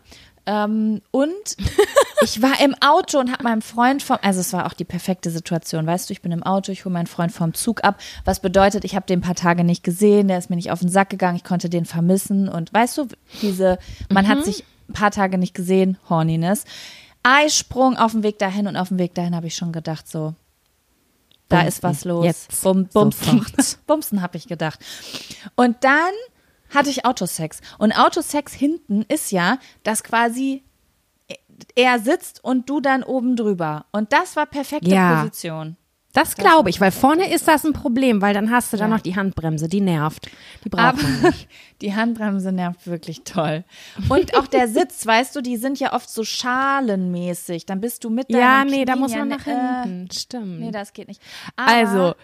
Ähm, und ich war im Auto und habe meinem Freund vom, also es war auch die perfekte Situation, weißt du, ich bin im Auto, ich hole meinen Freund vom Zug ab, was bedeutet, ich habe den ein paar Tage nicht gesehen, der ist mir nicht auf den Sack gegangen, ich konnte den vermissen und weißt du, diese, man hat sich ein paar Tage nicht gesehen, Horniness. Eisprung auf dem Weg dahin und auf dem Weg dahin habe ich schon gedacht, so, da Bumsen. ist was los. Jetzt. Bum, bumsen. Bumsen habe ich gedacht. Und dann hatte ich Autosex. Und Autosex hinten ist ja, dass quasi er sitzt und du dann oben drüber. Und das war perfekte Ja. Position. Das glaube ich, weil vorne ist das ein Problem, weil dann hast du dann Ja. noch die Handbremse, die nervt. Die braucht Aber man nicht. die Handbremse nervt wirklich toll. Und auch der Sitz, weißt du, die sind ja oft so schalenmäßig. Dann bist du mit Ja, nee, da Knien muss ja man ne- nach hinten. Äh, Stimmt. nee, das geht nicht. Aber also,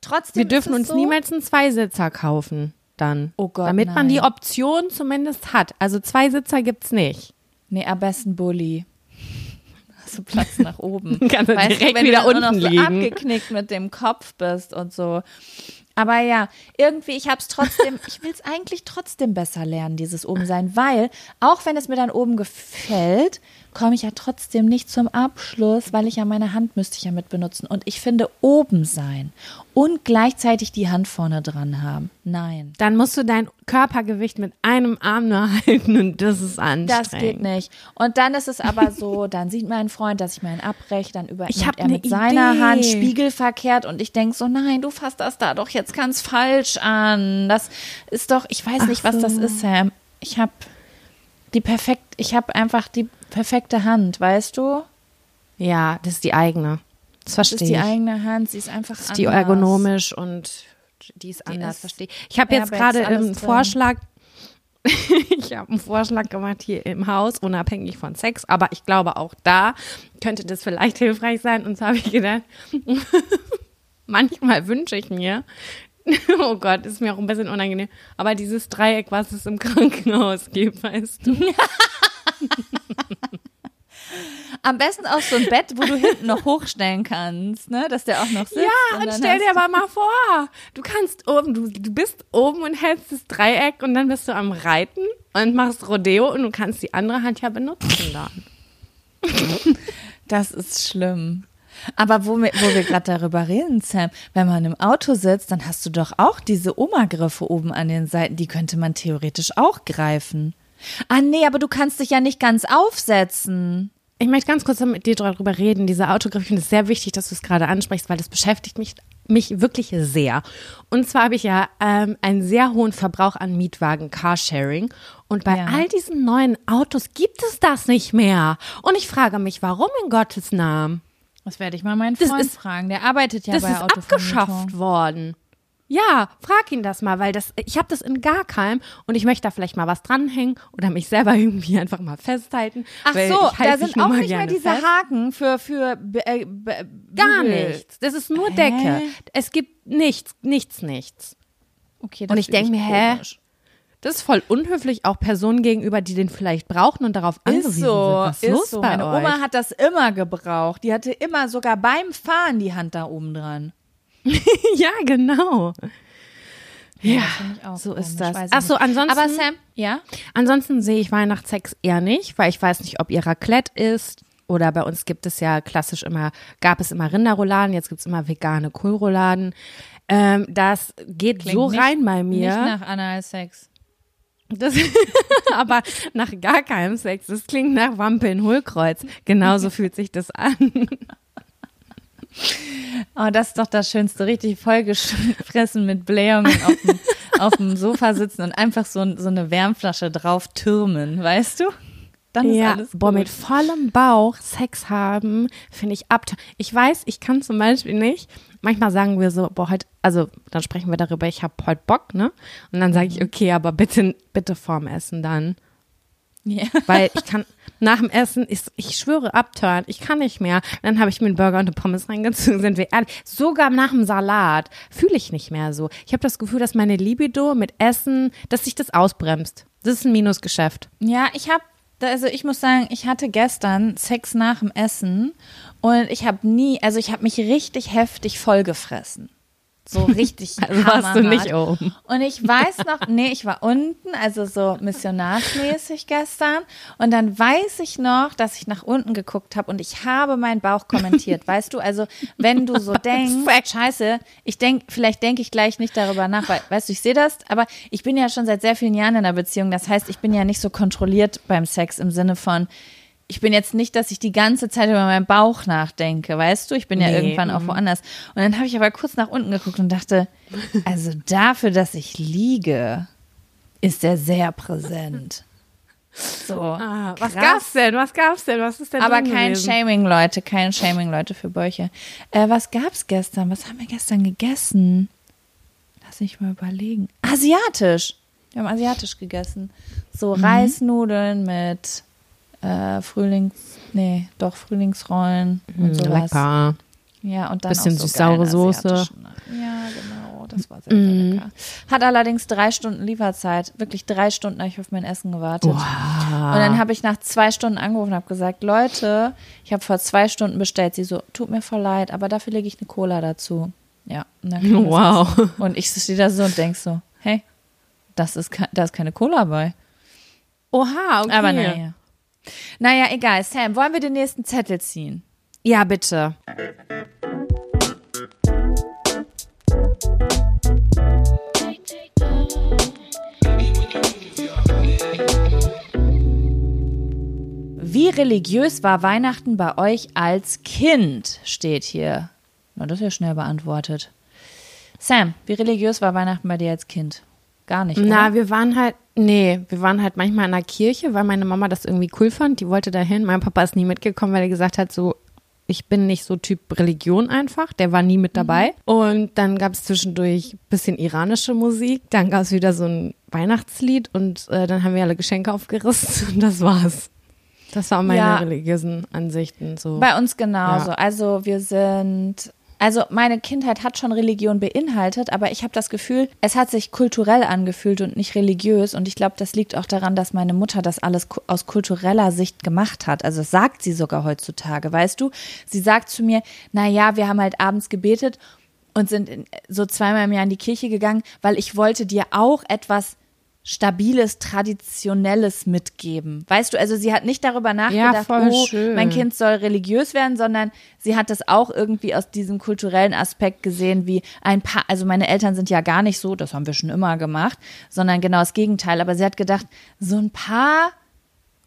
trotzdem wir dürfen uns so, niemals einen Zweisitzer kaufen dann. Oh Gott, Damit man die nein. Option zumindest hat. Also zwei Sitzer gibt's nicht. Nee, am besten Bulli. Hast du Platz nach oben. Kannst du direkt wenn wieder du unten noch so liegen. abgeknickt mit dem Kopf bist und so. Aber ja, irgendwie, ich hab's trotzdem, ich will's eigentlich trotzdem besser lernen, dieses Obensein, weil, auch wenn es mir dann oben gefällt, komme ich ja trotzdem nicht zum Abschluss, weil ich ja meine Hand müsste ich ja mit benutzen. Und ich finde, oben sein und gleichzeitig die Hand vorne dran haben. Nein. Dann musst du dein Körpergewicht mit einem Arm nur halten und das ist anstrengend. Das geht nicht. Und dann ist es aber so, dann sieht mein Freund, dass ich mir einen abbreche, dann übernimmt Ich er ne mit seiner Idee. Hand spiegelverkehrt und ich denk so, nein, du fasst das da doch jetzt ganz falsch an. Das ist doch, ich weiß nicht, was das ist, Sam. Ich habe die perfekt, ich habe einfach die perfekte Hand, weißt du? Ja, das ist die eigene. Das Das verstehe ist die ich. eigene Hand, sie ist einfach Das ist die anders. ergonomisch und die ist anders, ist verstehe ich. Ich habe jetzt gerade einen. Vorschlag. ich habe einen Vorschlag gemacht hier im Haus, unabhängig von Sex, aber ich glaube auch da könnte das vielleicht hilfreich sein. Und so habe ich gedacht, manchmal wünsche ich mir, oh Gott, ist mir auch ein bisschen unangenehm, aber dieses Dreieck, was es im Krankenhaus gibt, weißt du. Am besten auch so ein Bett, wo du hinten noch hochstellen kannst, ne? Dass der auch noch sitzt. Ja, und dann stell dir aber mal vor, du kannst oben, du, du bist oben und hältst das Dreieck und dann bist du am Reiten und machst Rodeo und du kannst die andere Hand ja benutzen dann. Das ist schlimm. Aber wo wir, wo wir gerade darüber reden, Sam, wenn man im Auto sitzt, dann hast du doch auch diese Oma-Griffe oben an den Seiten. Die könnte man theoretisch auch greifen. Ah, nee, aber du kannst dich ja nicht ganz aufsetzen. Ich möchte ganz kurz mit dir darüber reden. Dieser Autogriff, ich finde es sehr wichtig, dass du es gerade ansprichst, weil das beschäftigt mich, mich wirklich sehr. Und zwar habe ich ja ähm, einen sehr hohen Verbrauch an Mietwagen, Carsharing. Und bei Ja. all diesen neuen Autos gibt es das nicht mehr. Und ich frage mich, warum in Gottes Namen? Das werde ich mal meinen Das Freund ist- fragen. Der arbeitet ja das bei ist Autovermietung. abgeschafft worden. Ja, frag ihn das mal, weil das, ich habe das in Garkheim und ich möchte da vielleicht mal was dranhängen oder mich selber irgendwie einfach mal festhalten. Ach so, da sind auch nicht mehr diese fest. Haken für, für äh, Gar nichts. Das ist nur Hä? Decke. Es gibt nichts, nichts, nichts. Okay, Und ich finde denk mir, hä? Das ist voll unhöflich auch Personen gegenüber, die den vielleicht brauchen und darauf angewiesen sind. so, Was ist los so. bei Meine euch? Oma hat das immer gebraucht. Die hatte immer sogar beim Fahren die Hand da oben dran. ja, genau. Ja, auch so komisch, ist das. Ach so, ansonsten, Aber Sam, ja? ansonsten sehe ich Weihnachtssex eher nicht, weil ich weiß nicht, ob ihr Raclette ist oder bei uns gibt es ja klassisch immer, gab es immer Rinderrouladen, jetzt gibt es immer vegane Kohlrouladen. Ähm, das geht so nicht- rein bei mir. Nicht nach Analsex. Das, aber nach gar keinem Sex. Das klingt nach Wampeln Hohlkreuz. Genauso fühlt sich das an. Oh, das ist doch das Schönste. Richtig vollgefressen mit Blähungen auf dem, auf dem Sofa sitzen und einfach so, so eine Wärmflasche drauf türmen, weißt du? Dann ist Ja, alles gut. boah, mit vollem Bauch Sex haben, finde ich ab. Ich weiß, ich kann zum Beispiel nicht. Manchmal sagen wir so, boah, heute, also dann sprechen wir darüber, ich habe heute Bock, ne? Und dann sage ich, Mhm. okay, aber bitte, bitte vorm Essen dann. Ja. Weil ich kann, nach dem Essen, ist, ich schwöre, abturn, ich kann nicht mehr. Dann habe ich mir einen Burger und eine Pommes reingezogen, sind wir ehrlich. Sogar nach dem Salat fühle ich nicht mehr so. Ich habe das Gefühl, dass meine Libido mit Essen, dass sich das ausbremst. Das ist ein Minusgeschäft. Ja, ich habe, also ich muss sagen, ich hatte gestern Sex nach dem Essen und ich habe nie, also ich habe mich richtig heftig vollgefressen. So richtig. Also warst du nicht oben. Und ich weiß noch, nee, ich war unten, also so missionarsmäßig gestern. Und dann weiß ich noch, dass ich nach unten geguckt habe und ich habe meinen Bauch kommentiert. Weißt du, also wenn du so denkst, scheiße, ich denk, vielleicht denke ich gleich nicht darüber nach, weil, weißt du, ich sehe das, aber ich bin ja schon seit sehr vielen Jahren in einer Beziehung. Das heißt, ich bin ja nicht so kontrolliert beim Sex im Sinne von, ich bin jetzt nicht, dass ich die ganze Zeit über meinen Bauch nachdenke, weißt du? Ich bin ja Nee, irgendwann auch woanders. Und dann habe ich aber kurz nach unten geguckt und dachte, also dafür, dass ich liege, ist er sehr präsent. So. Ah, was krass. gab's denn? Was gab's denn? Was ist denn Aber kein gewesen? Shaming, Leute, kein Shaming, Leute, für Bäuche. Äh, was gab's gestern? Was haben wir gestern gegessen? Lass mich mal überlegen. Asiatisch. Wir haben asiatisch gegessen. So Mhm. Reisnudeln mit äh, Frühlings, nee, doch Frühlingsrollen und Mm, sowas. Lecker. Ja, und dann Bisschen auch so geilen Soße. Ja, genau, das war sehr, Mm. sehr lecker. Hat allerdings drei Stunden Lieferzeit. Wirklich drei Stunden habe ich auf mein Essen gewartet. Und dann habe ich nach zwei Stunden angerufen und habe gesagt, Leute, ich habe vor zwei Stunden bestellt. Sie so, tut mir voll leid, aber dafür lege ich eine Cola dazu. Ja, und Wow. Essen. Und ich stehe da so und denk so, hey, das ist, da ist keine Cola bei. Oha, okay. Aber naja. Naja, egal. Sam, wollen wir den nächsten Zettel ziehen? Ja, bitte. Wie religiös war Weihnachten bei euch als Kind? Steht hier. Na, das ist ja schnell beantwortet. Sam, wie religiös war Weihnachten bei dir als Kind? Gar nicht. Na, oder? wir waren halt, nee, wir waren halt manchmal in der Kirche, weil meine Mama das irgendwie cool fand. Die wollte dahin. Mein Papa ist nie mitgekommen, weil er gesagt hat, so, ich bin nicht so Typ Religion einfach. Der war nie mit dabei. Und dann gab es zwischendurch bisschen iranische Musik. Dann gab es wieder so ein Weihnachtslied und äh, dann haben wir alle Geschenke aufgerissen und das war's. Das waren meine Ja. religiösen Ansichten. So. Bei uns genauso. Ja. Also wir sind. Also meine Kindheit hat schon Religion beinhaltet, aber ich habe das Gefühl, es hat sich kulturell angefühlt und nicht religiös. Und ich glaube, das liegt auch daran, dass meine Mutter das alles aus kultureller Sicht gemacht hat. Also das sagt sie sogar heutzutage, weißt du? Sie sagt zu mir, na ja, wir haben halt abends gebetet und sind in, so zweimal im Jahr in die Kirche gegangen, weil ich wollte dir auch etwas stabiles, traditionelles mitgeben. Weißt du, also sie hat nicht darüber nachgedacht, voll oh, schön. mein Kind soll religiös werden, sondern sie hat das auch irgendwie aus diesem kulturellen Aspekt gesehen, wie ein paar, also meine Eltern sind ja gar nicht so, das haben wir schon immer gemacht, sondern genau das Gegenteil. Aber sie hat gedacht, so ein paar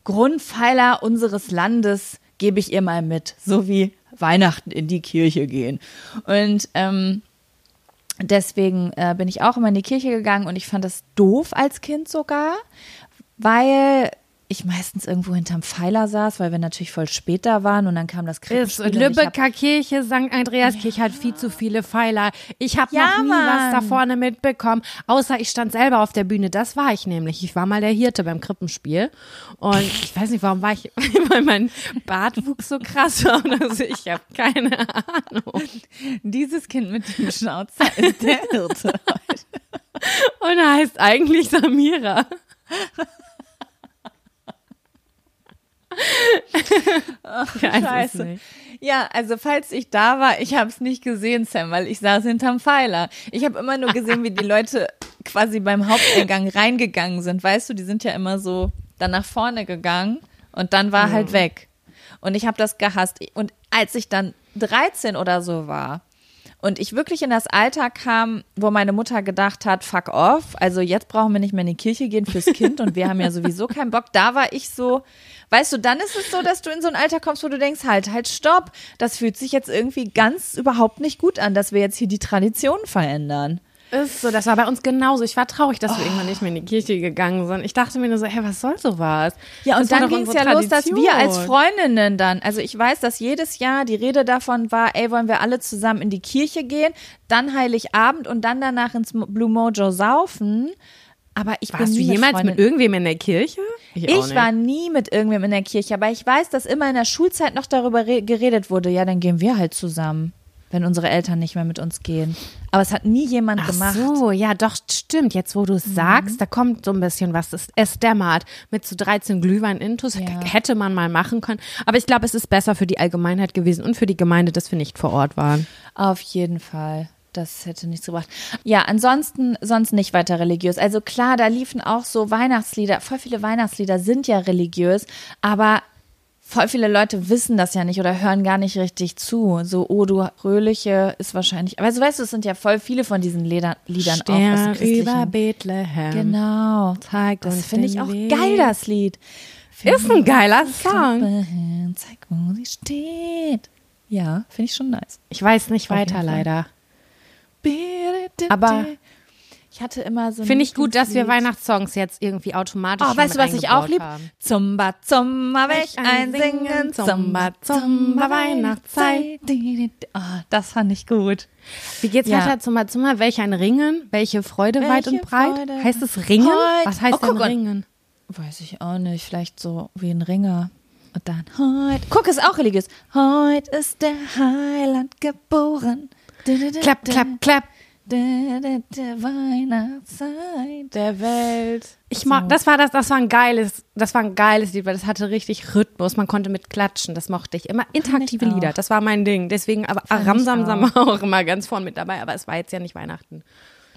Grundpfeiler unseres Landes gebe ich ihr mal mit, so wie Weihnachten in die Kirche gehen. Und ähm, deswegen äh, bin ich auch immer in die Kirche gegangen und ich fand das doof als Kind sogar, weil ich meistens irgendwo hinterm Pfeiler saß, weil wir natürlich voll spät da waren und dann kam das Krippenspiel. Lübecker Kirche, St. Andreaskirche hat viel zu viele Pfeiler. Ich habe Ja, noch nie Mann. was da vorne mitbekommen, außer ich stand selber auf der Bühne. Das war ich nämlich. Ich war mal der Hirte beim Krippenspiel und ich weiß nicht, warum war ich, weil mein Bartwuchs so krass war oder so. Ich habe keine Ahnung. Dieses Kind mit dem Schnauzer ist der Hirte. Und er heißt eigentlich Samira. Es Scheiße. Ja, also falls ich da war, ich habe es nicht gesehen, Sam, weil ich saß hinterm Pfeiler. Ich habe immer nur gesehen, wie die Leute quasi beim Haupteingang reingegangen sind. Weißt du, die sind ja immer so dann nach vorne gegangen und dann war halt weg. Und ich habe das gehasst. Und als ich dann 13 oder so war und ich wirklich in das Alter kam, wo meine Mutter gedacht hat, fuck off, also jetzt brauchen wir nicht mehr in die Kirche gehen fürs Kind und wir haben ja sowieso keinen Bock. Da war ich so, weißt du, dann ist es so, dass du in so ein Alter kommst, wo du denkst, halt, halt, stopp. Das fühlt sich jetzt irgendwie ganz überhaupt nicht gut an, dass wir jetzt hier die Tradition verändern. Ist so, das war bei uns genauso. Ich war traurig, dass wir irgendwann nicht mehr in die Kirche gegangen sind. Ich dachte mir nur so, hey, was soll sowas? Ja, und Das dann ging es ja los, dass wir als Tradition. Freundinnen dann, also ich weiß, dass jedes Jahr die Rede davon war, ey, wollen wir alle zusammen in die Kirche gehen, dann Heiligabend und dann danach ins Blue Mojo saufen. Aber ich Warst du jemals mit, mit irgendwem in der Kirche? Ich nicht. war nie mit irgendwem in der Kirche, aber ich weiß, dass immer in der Schulzeit noch darüber re- geredet wurde, ja, dann gehen wir halt zusammen, wenn unsere Eltern nicht mehr mit uns gehen. Aber es hat nie jemand Ach gemacht. so, ja, doch, stimmt. Jetzt, wo du es sagst, da kommt so ein bisschen was. Es, es dämmert. Mit so 13 Glühwein-Intus Ja. hätte man mal machen können. Aber ich glaube, es ist besser für die Allgemeinheit gewesen und für die Gemeinde, dass wir nicht vor Ort waren. Auf jeden Fall. Das hätte nichts gebracht. Ja, ansonsten sonst nicht weiter religiös. Also klar, da liefen auch so Weihnachtslieder. Voll viele Weihnachtslieder sind ja religiös, aber voll viele Leute wissen das ja nicht oder hören gar nicht richtig zu. So, oh, du Fröhliche ist wahrscheinlich. Aber so weißt du, es sind ja voll viele von diesen Lieder, Liedern auch aus dem Stern über. Bethlehem. Genau. Zeigt uns Das finde ich auch Weg. geil, das Lied. Ist ein geiler Song. Hin, Zeig, wo sie steht. Ja, finde ich schon nice. Ich weiß nicht weiter, leider. Aber- ich hatte immer so Finde ich gut, dass wir. Weihnachtssongs jetzt irgendwie automatisch Oh, weißt du, was ich auch lieb? haben. Zumba, Zumba, welch ein Singen, Zumba, Zumba, Weihnachtszeit. Oh, das fand ich gut. Wie geht's Ja. weiter? Zumba, Zumba, welch ein Ringen? Welche Freude weit und breit? Freude Heißt es Ringen? Heut- Was heißt Oh, denn. Ringen? Weiß ich auch nicht, vielleicht so wie ein Ringer. Und dann heute. Guck, ist auch religiös. Heute ist der Heiland geboren. Klapp, klapp, klapp. Weihnachtszeit der Welt. Ich mag, das war das, das war ein geiles, das war ein geiles Lied, weil das hatte richtig Rhythmus. Man konnte mit klatschen, das mochte ich. Immer interaktive ich auch. Lieder, das war mein Ding. Deswegen, aber Ramsamsam war auch immer ganz vorn mit dabei, aber es war jetzt ja nicht Weihnachten.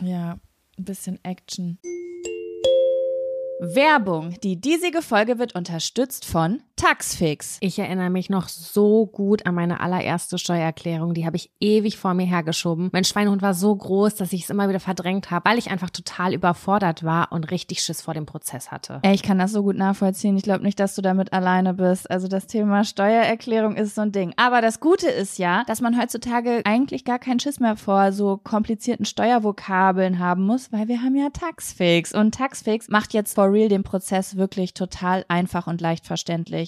Ja, ein bisschen Action. Werbung. Die diesige Folge wird unterstützt von Taxfix. Ich erinnere mich noch so gut an meine allererste Steuererklärung. Die habe ich ewig vor mir hergeschoben. Mein Schweinehund war so groß, dass ich es immer wieder verdrängt habe, weil ich einfach total überfordert war und richtig Schiss vor dem Prozess hatte. Ey, ich kann das so gut nachvollziehen. Ich glaube nicht, dass du damit alleine bist. Also das Thema Steuererklärung ist so ein Ding. Aber das Gute ist ja, dass man heutzutage eigentlich gar keinen Schiss mehr vor so komplizierten Steuervokabeln haben muss, weil wir haben ja Taxfix. Und Taxfix macht jetzt for real den Prozess wirklich total einfach und leicht verständlich.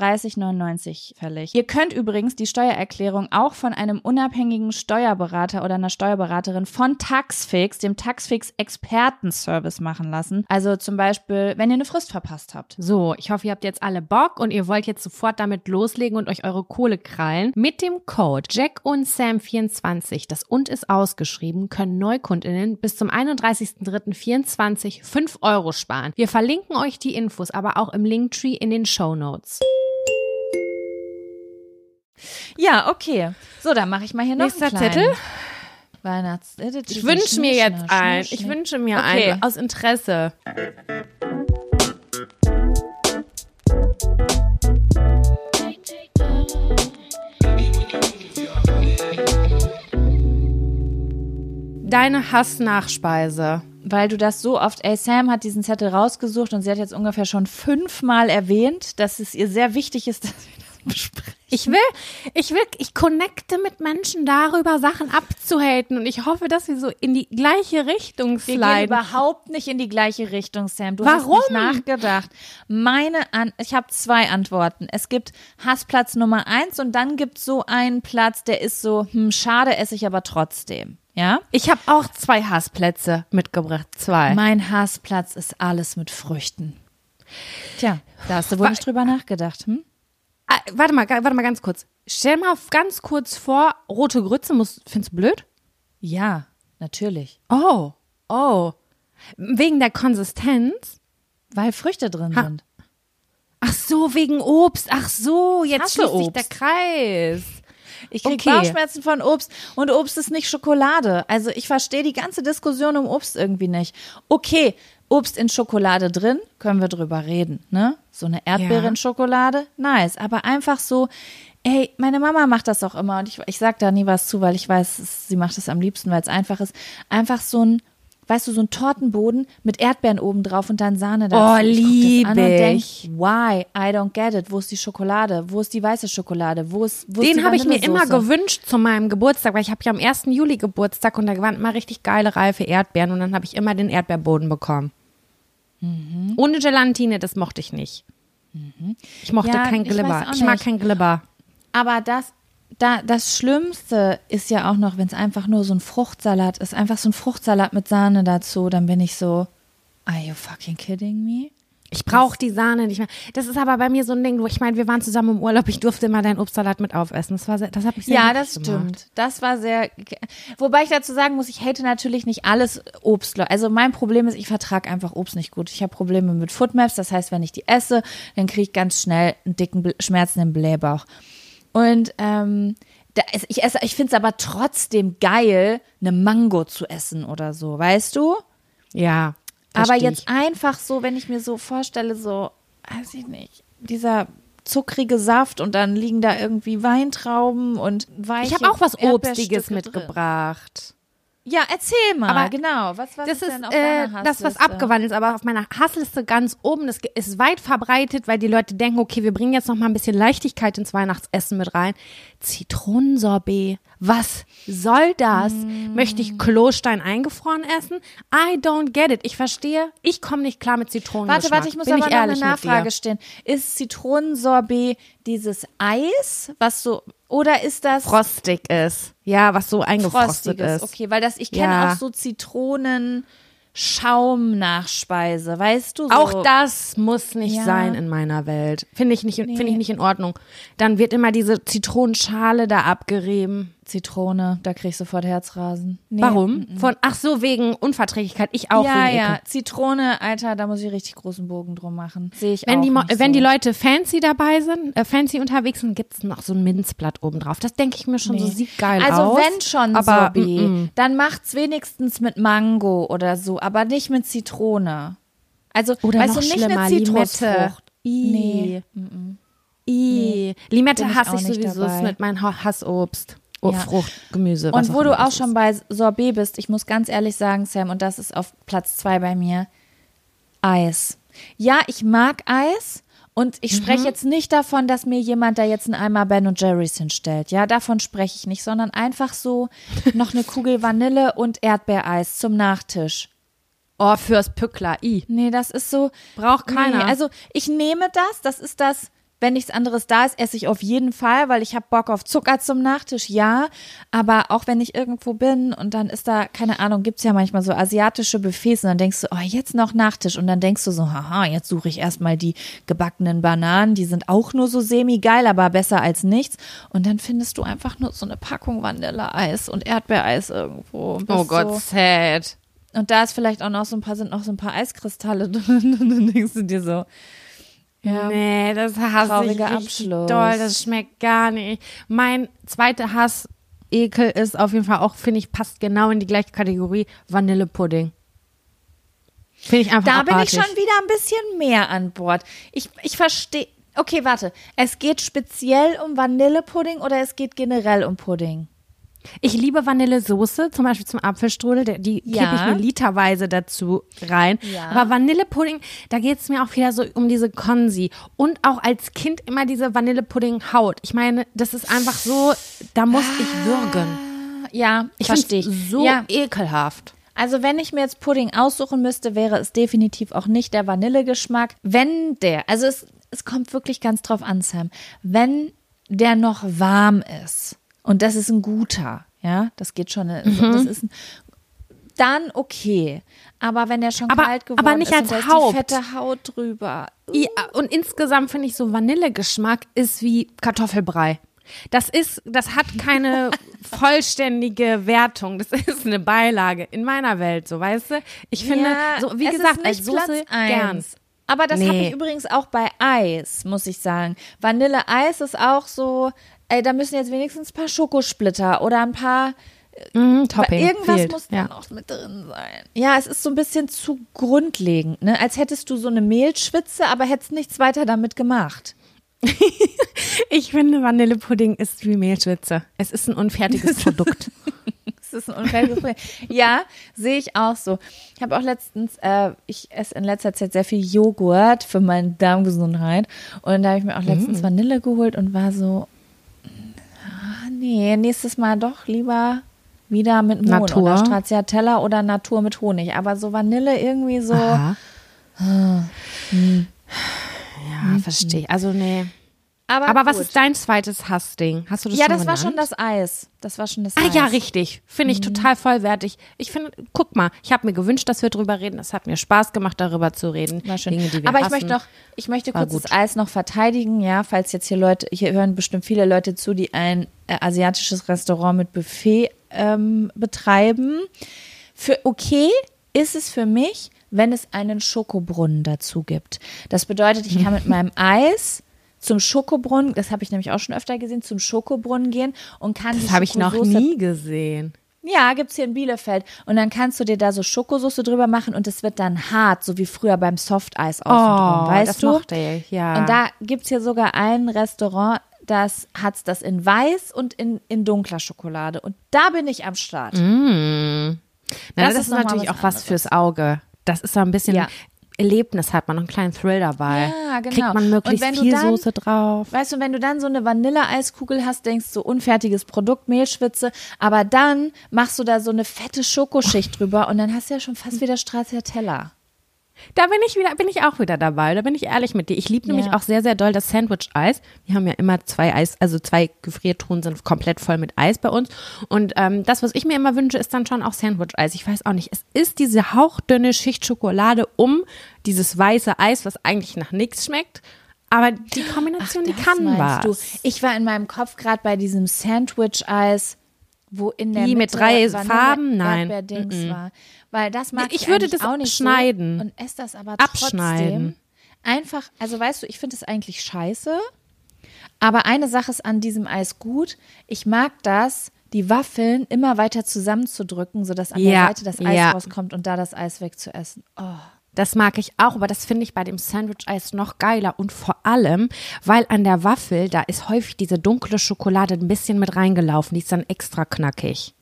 31,99 fällig. Ihr könnt übrigens die Steuererklärung auch von einem unabhängigen Steuerberater oder einer Steuerberaterin von Taxfix, dem Taxfix Expertenservice machen lassen. Also zum Beispiel, wenn ihr eine Frist verpasst habt. So, ich hoffe, ihr habt jetzt alle Bock und ihr wollt jetzt sofort damit loslegen und euch eure Kohle krallen. Mit dem Code Jack und Sam24, das und ist ausgeschrieben, können Neukundinnen bis zum 31.03.24 5 Euro sparen. Wir verlinken euch die Infos aber auch im Linktree in den Show Notes. Ja, okay. So, dann mache ich mal hier noch Nächster einen kleinen Zettel. Weihnachts. Ich wünsche mir jetzt einen. Ich wünsche mir Okay. einen aus Interesse. Deine Hassnachspeise. Weil du das so oft, ey, Sam hat diesen Zettel rausgesucht und sie hat jetzt ungefähr schon fünfmal erwähnt, dass es ihr sehr wichtig ist, dass wir besprechen. Ich will, ich will, ich connecte mit Menschen darüber, Sachen abzuhaten und ich hoffe, dass wir so in die gleiche Richtung Wir gehen sliden. überhaupt nicht in die gleiche Richtung, Sam. Du Warum? hast nicht nachgedacht. Meine An ich habe zwei Antworten. Es gibt Hassplatz Nummer eins und dann gibt es so einen Platz, der ist so, hm, schade, esse ich aber trotzdem. Ja? Ich habe auch zwei Hassplätze mitgebracht. Zwei. Mein Hassplatz ist alles mit Früchten. Tja, da hast du wohl nicht drüber nachgedacht, hm? Ah, warte mal, warte mal ganz kurz. Stell mal ganz kurz vor, rote Grütze, muss, findest du blöd? Ja, natürlich. Oh, oh. Wegen der Konsistenz? Weil Früchte drin Ha- sind. Ach so, wegen Obst. Ach so, jetzt schließt sich der Kreis. Ich krieg Okay. Bauchschmerzen von Obst und Obst ist nicht Schokolade. Also ich verstehe die ganze Diskussion um Obst irgendwie nicht. Okay, Obst in Schokolade drin, können wir drüber reden, ne? So eine Erdbeere Ja. in Schokolade, nice. Aber einfach so, ey, meine Mama macht das auch immer und ich, ich sag da nie was zu, weil ich weiß, sie macht es am liebsten, weil es einfach ist. Einfach so ein, weißt du, so ein Tortenboden mit Erdbeeren oben drauf und dann Sahne dazu. Oh, ich guck das an lieb und denk, ich. why? I don't get it. Wo ist die Schokolade? Wo ist die weiße Schokolade? Wo ist, wo Den habe ich mir immer gewünscht zu meinem Geburtstag, weil ich habe ja am 1. Juli Geburtstag und da waren immer richtig geile, reife Erdbeeren und dann habe ich immer den Erdbeerboden bekommen. Mhm. Ohne Gelatine, das mochte ich nicht. Ich mochte Ja, kein ich Glibber. auch Ich, mag kein Glibber. Aber das, da, das Schlimmste ist ja auch noch, wenn es einfach nur so ein Fruchtsalat ist. Einfach so ein Fruchtsalat mit Sahne dazu. Dann bin ich so, are you fucking kidding me? Ich brauche die Sahne nicht mehr. Das ist aber bei mir so ein Ding, wo ich meine, wir waren zusammen im Urlaub, ich durfte immer deinen Obstsalat mit aufessen. Das war sehr, das habe ich sehr Ja, das gemacht. stimmt. Das war sehr. Wobei ich dazu sagen muss, ich hate natürlich nicht alles Obst. Also mein Problem ist, ich vertrage einfach Obst nicht gut. Ich habe Probleme mit Foodmaps. Das heißt, wenn ich die esse, dann kriege ich ganz schnell einen dicken Schmerzen im Blähbauch. Und ähm, ich esse, ich finde es aber trotzdem geil, eine Mango zu essen oder so, weißt du? Ja. Aber jetzt ich. einfach so, wenn ich mir so vorstelle, so, weiß ich nicht, dieser zuckrige Saft und dann liegen da irgendwie Weintrauben und weiche Ich habe auch was Obstiges mitgebracht. Ja, erzähl mal, Aber genau. Was, was das ist denn auf äh, deiner das, was abgewandelt ist, aber auf meiner Hassliste ganz oben. Das ist weit verbreitet, weil die Leute denken, okay, wir bringen jetzt noch mal ein bisschen Leichtigkeit ins Weihnachtsessen mit rein. Zitronensorbet. Was soll das? Mm. Möchte ich Klostein eingefroren essen? I don't get it. Ich verstehe, ich komme nicht klar mit Zitronen. Warte, warte, ich muss Bin aber ich noch eine Nachfrage stellen. Ist Zitronensorbet dieses Eis, was so, oder ist das Frostig ist. Ja, was so eingefrostet Frostiges? ist. Okay, weil das, ich kenne Ja. auch so Zitronen. Schaumnachspeise, weißt du? So. Auch das muss nicht Ja. sein in meiner Welt. Finde ich nicht, finde ich nicht in Ordnung. Dann wird immer diese Zitronenschale da abgerieben. Zitrone, da krieg ich sofort Herzrasen. Nee. Warum? Von, ach so, wegen Unverträglichkeit. Ich auch ja, wegen ja, Ekel. Zitrone, Alter, da muss ich richtig großen Bogen drum machen. Sehe ich Wenn, auch die, nicht wenn so. die Leute fancy dabei sind, äh, fancy unterwegs sind, gibt es noch so ein Minzblatt oben drauf. Das denke ich mir schon so, Nee. sieht geil also aus. wenn schon aber, Sorbet, mm, mm. dann macht's wenigstens mit Mango oder so, aber nicht mit Zitrone. Also, Oder weißt noch du, nicht schlimmer, eine Zitrusfrucht. Limette. Nee. I. Limette Bin ich hasse auch ich nicht sowieso, dabei. ist mit meinem Ha- Hassobst. Oh, Ja. Frucht, Gemüse. was Und wo du auch schon bei Sorbet bist, ich muss ganz ehrlich sagen, Sam, und das ist auf Platz zwei bei mir, Eis. Ja, ich mag Eis. Und ich Mhm. spreche jetzt nicht davon, dass mir jemand da jetzt einen Eimer Ben und Jerry's hinstellt. Ja, davon spreche ich nicht, sondern einfach so noch eine Kugel Vanille und Erdbeereis zum Nachtisch. Oh, fürs Pückler. I. Nee, das ist so. Braucht keiner. Nee, also ich nehme das, das ist das wenn nichts anderes da ist, esse ich auf jeden Fall, weil ich habe Bock auf Zucker zum Nachtisch, ja. Aber auch wenn ich irgendwo bin und dann ist da, keine Ahnung, gibt's ja manchmal so asiatische Buffets und dann denkst du, oh, jetzt noch Nachtisch. Und dann denkst du so, haha, jetzt suche ich erstmal die gebackenen Bananen, die sind auch nur so semi-geil, aber besser als nichts. Und dann findest du einfach nur so eine Packung Vanilleeis und Erdbeereis irgendwo. Oh Gott, So, sad. und da ist vielleicht auch noch so ein paar, sind noch so ein paar Eiskristalle drin. Und dann denkst du dir so, ja. Nee, das hasse ich Abschluss. doll. Das schmeckt gar nicht. Mein zweiter Hassekel ist auf jeden Fall auch, finde ich, passt genau in die gleiche Kategorie Vanillepudding. Finde ich einfach Da bin ich abartig. schon wieder ein bisschen mehr an Bord. Ich, ich verstehe. Okay, warte. Es geht speziell um Vanillepudding oder es geht generell um Pudding? Ich liebe Vanillesoße, zum Beispiel zum Apfelstrudel, die Ja. kippe ich mir literweise dazu rein. Ja. Aber Vanillepudding, da geht es mir auch wieder so um diese Konsi. Und auch als Kind immer diese Vanillepudding-Haut. Ich meine, das ist einfach so, da muss ich würgen. Ja, Ich verstehe so Ja, ekelhaft. also wenn ich mir jetzt Pudding aussuchen müsste, wäre es definitiv auch nicht der Vanillegeschmack. Wenn der, also es, es kommt wirklich ganz drauf an, Sam, wenn der noch warm ist und das ist ein guter, ja, das geht schon, also Mhm. das ist ein, dann okay. Aber wenn der schon Aber- kalt geworden aber nicht ist als die fette Haut drüber. Ja, und insgesamt finde ich so Vanillegeschmack ist wie Kartoffelbrei. Das ist, das hat keine vollständige Wertung. Das ist eine Beilage in meiner Welt, so weißt du. Ich finde, Ja, so wie es gesagt, als nicht Soße Platz gern. Aber das habe Nee. ich übrigens auch bei Eis, muss ich sagen. Vanilleeis ist auch so, ey, da müssen jetzt wenigstens ein paar Schokosplitter oder ein paar Mm, Topping. irgendwas fehlt. muss da ja. noch mit drin sein. Ja, es ist so ein bisschen zu grundlegend, ne? Als hättest du so eine Mehlschwitze, aber hättest nichts weiter damit gemacht. Ich finde, Vanillepudding ist wie Mehlschwitze. Es ist ein unfertiges Produkt. Das ist ein unfaires Problem. Ja, sehe ich auch so. Ich habe auch letztens, äh, ich esse in letzter Zeit sehr viel Joghurt für meine Darmgesundheit. Und da habe ich mir auch letztens Vanille geholt und war so, nee, nächstes Mal doch lieber wieder mit Mohn Natur. oder Stracciatella oder Natur mit Honig. Aber so Vanille irgendwie so. Aha. Ja, verstehe. Also, nee. Aber was gut. ist dein zweites Hassding? Hast du das Ja, schon das war genannt? schon das Eis. Das war schon das Ah Eis. ja, richtig. Finde ich total vollwertig. Ich finde, guck mal, ich habe mir gewünscht, dass wir drüber reden. Es hat mir Spaß gemacht, darüber zu reden. War schön. Dinge, die wir Aber ich hassen. möchte noch, ich möchte War kurz gut. das Eis noch verteidigen, ja, falls jetzt hier Leute, hier hören bestimmt viele Leute zu, die ein äh, asiatisches Restaurant mit Buffet ähm, betreiben. Für okay ist es für mich, wenn es einen Schokobrunnen dazu gibt. Das bedeutet, ich kann mit meinem Eis zum Schokobrunnen, das habe ich nämlich auch schon öfter gesehen, zum Schokobrunnen gehen und kann die Das habe ich noch nie gesehen. ja, gibt's hier in Bielefeld. Und dann kannst du dir da so Schokosoße drüber machen und es wird dann hart, so wie früher beim Softeis außen drum, weißt Oh, das du? mochte ich, ja. Und da gibt's hier sogar ein Restaurant, das hat's das in weiß und in, in dunkler Schokolade. Und da bin ich am Start. Na, das, Das ist ist natürlich auch was anderes. fürs Auge. Das ist so ein bisschen Ja. Erlebnis hat man, noch einen kleinen Thrill dabei. Ja, genau. Kriegt man möglichst viel dann- Soße drauf. Weißt du, wenn du dann so eine Vanilleeiskugel hast, denkst du, unfertiges Produkt, Mehlschwitze, aber dann machst du da so eine fette Schokoschicht drüber und dann hast du ja schon fast wieder Stracciatella. Da bin ich wieder, bin ich auch wieder dabei. Da bin ich ehrlich mit dir. Ich liebe nämlich Ja. auch sehr, sehr doll das Sandwich-Eis. Wir haben ja immer zwei Eis, also zwei Gefriertruhen sind komplett voll mit Eis bei uns. Und ähm, das, was ich mir immer wünsche, ist dann schon auch Sandwich-Eis. Ich weiß auch nicht. Es ist diese hauchdünne Schicht Schokolade um dieses weiße Eis, was eigentlich nach nichts schmeckt. Aber die Kombination, die das kann was. Du. Ich war in meinem Kopf gerade bei diesem Sandwich-Eis, wo in der Die Mitte mit drei Vanille- Farben? Nein. Erdbeerdings war. Weil das mag Ich ich, würde das auch nicht schneiden. So und esse das aber Abschneiden. trotzdem einfach, also weißt du, ich finde es eigentlich scheiße, aber eine Sache ist an diesem Eis gut. Ich mag das, die Waffeln immer weiter zusammenzudrücken, sodass an Ja, der Seite das Eis ja. rauskommt und da das Eis wegzuessen. Oh. Das mag ich auch, aber das finde ich bei dem Sandwich-Eis noch geiler. Und vor allem, weil an der Waffel, da ist häufig diese dunkle Schokolade ein bisschen mit reingelaufen. Die ist dann extra knackig.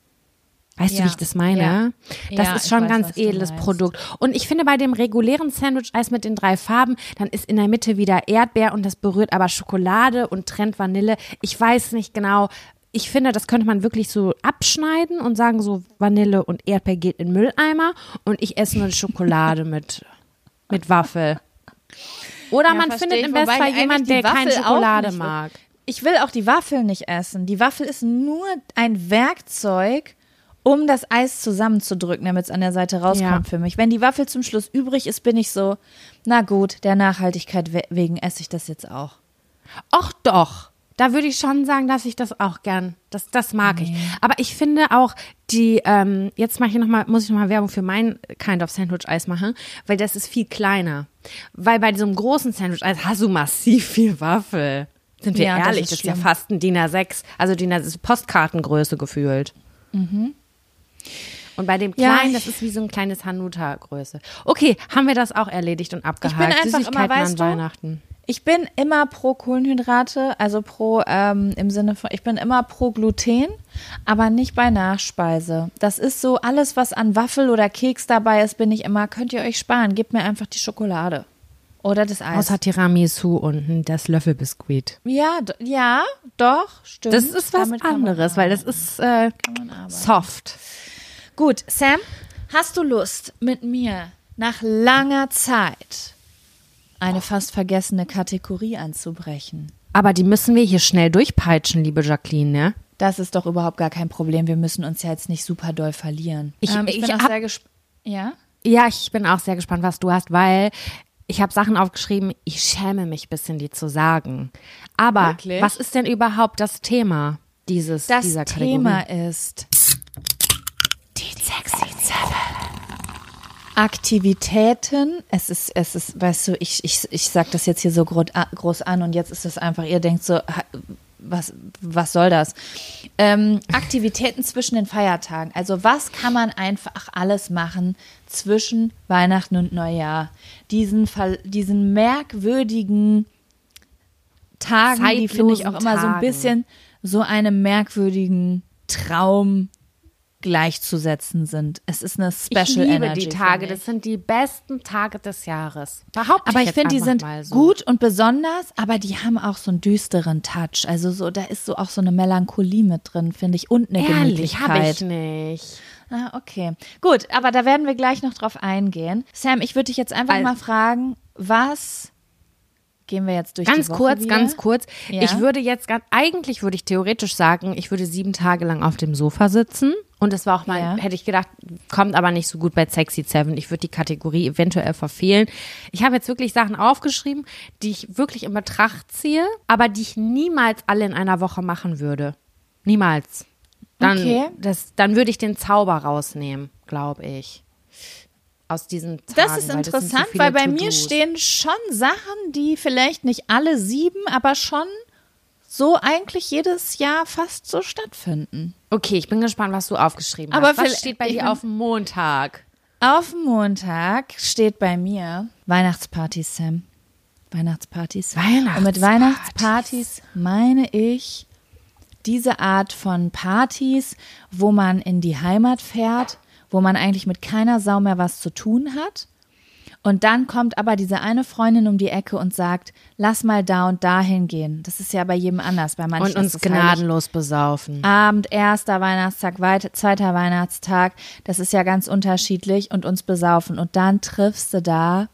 Weißt du, Ja, wie ich das meine? ja. Das Ja, ist schon ein ganz du edles. Produkt. Und ich finde, bei dem regulären Sandwich-Eis mit den drei Farben, dann ist in der Mitte wieder Erdbeer und das berührt aber Schokolade und trennt Vanille. Ich weiß nicht genau. Ich finde, das könnte man wirklich so abschneiden und sagen, so Vanille und Erdbeer geht in den Mülleimer und ich esse nur Schokolade mit, mit Waffel. Oder Ja, man findet ich, im wobei Bestfall ich jemand, eigentlich der keine Schokolade mag. Ich will auch die Waffel nicht essen. Die Waffel ist nur ein Werkzeug, um das Eis zusammenzudrücken, damit es an der Seite rauskommt Ja. für mich. Wenn die Waffel zum Schluss übrig ist, bin ich so, na gut, der Nachhaltigkeit we- wegen esse ich das jetzt auch. Och doch. Da würde ich schon sagen, dass ich das auch gern, das, das mag ich. Aber ich finde auch die, ähm, jetzt mache ich noch mal, muss ich noch mal Werbung für mein Kind of Sandwich Eis machen, weil das ist viel kleiner. Weil bei diesem großen Sandwich Eis hast du massiv viel Waffel. Sind wir Ja, das ehrlich, ist das ist ja fast ein DIN A6, also DIN A Postkartengröße gefühlt. Und bei dem Ja, kleinen, ich- das ist wie so ein kleines Hanuta-Größe. Okay, haben wir das auch erledigt und abgehakt. einfach immer, Süßigkeiten weißt an du, Weihnachten. Ich bin immer pro Kohlenhydrate, also pro ähm, im Sinne von, ich bin immer pro Gluten, aber nicht bei Nachspeise. Das ist so, alles, was an Waffel oder Keks dabei ist, bin ich immer, könnt ihr euch sparen, gebt mir einfach die Schokolade. Oder das Eis. Außer Tiramisu und das Löffelbiskuit. ja, ja, doch, stimmt. Das ist was Damit anderes, weil das ist äh, soft. Gut, Sam, hast du Lust, mit mir nach langer Zeit eine fast vergessene Kategorie anzubrechen? Aber die müssen wir hier schnell durchpeitschen, liebe Jacqueline, ne? Das ist doch überhaupt gar kein Problem. Wir müssen uns ja jetzt nicht super doll verlieren. Ich- ähm, ich, ich bin auch sehr gespannt. Ja? Ja, ich bin auch sehr gespannt, was du hast, weil ich habe Sachen aufgeschrieben, ich schäme mich ein bisschen, die zu sagen. Aber Wirklich? was ist denn überhaupt das Thema dieses, Das dieser Thema Kategorie? ist Aktivitäten, es ist, es ist, weißt du, ich, ich, ich sag das jetzt hier so gro groß an und jetzt ist es einfach, ihr denkt so, was, was soll das? Ähm, Aktivitäten zwischen den Feiertagen. Also was kann man einfach alles machen zwischen Weihnachten und Neujahr? Diesen, diesen merkwürdigen Tagen, die finde ich auch Zeitlosen immer so ein Tagen. bisschen so einem merkwürdigen Traum gleichzusetzen sind. Es ist eine Special Ich liebe Energy. die Tage, ich. das sind die besten Tage des Jahres. Behaupte aber ich jetzt finde, die sind so. gut und besonders, aber die haben auch so einen düsteren Touch. Also so, da ist so auch so eine Melancholie mit drin, finde ich, und eine Ehrlich, habe Gemütlichkeit. ich nicht. Ah, okay. Gut, aber da werden wir gleich noch drauf eingehen. Sam, ich würde dich jetzt einfach Also- mal fragen, was gehen wir jetzt durch Ganz kurz, wieder? ganz kurz. Ja? Ich würde jetzt, ganz- eigentlich würde ich theoretisch sagen, ich würde sieben Tage lang auf dem Sofa sitzen. Und das war auch mal, Ja. hätte ich gedacht, kommt aber nicht so gut bei Sexy Seven. Ich würde die Kategorie eventuell verfehlen. Ich habe jetzt wirklich Sachen aufgeschrieben, die ich wirklich in Betracht ziehe, aber die ich niemals alle in einer Woche machen würde. Niemals. Dann, Okay. das, dann würde ich den Zauber rausnehmen, glaube ich. Aus diesen Tagen. Das ist weil interessant, so viele weil bei mir stehen schon Sachen, die vielleicht nicht alle sieben, aber schon so eigentlich jedes Jahr fast so stattfinden. Okay, ich bin gespannt, was du aufgeschrieben Aber hast. Was steht bei dir auf dem Montag? Auf dem Montag steht bei mir Weihnachtspartys, Sam. Weihnachtspartys. Und mit Weihnachtspartys. Weihnachtspartys meine ich diese Art von Partys, wo man in die Heimat fährt, wo man eigentlich mit keiner Sau mehr was zu tun hat. Und dann kommt aber diese eine Freundin um die Ecke und sagt, lass mal da und da hingehen. Das ist ja bei jedem anders. Bei manchen Und uns heilig- gnadenlos besaufen. Abend, erster Weihnachtstag, weit, zweiter Weihnachtstag. Das ist ja ganz unterschiedlich und uns besaufen. Und dann triffst du da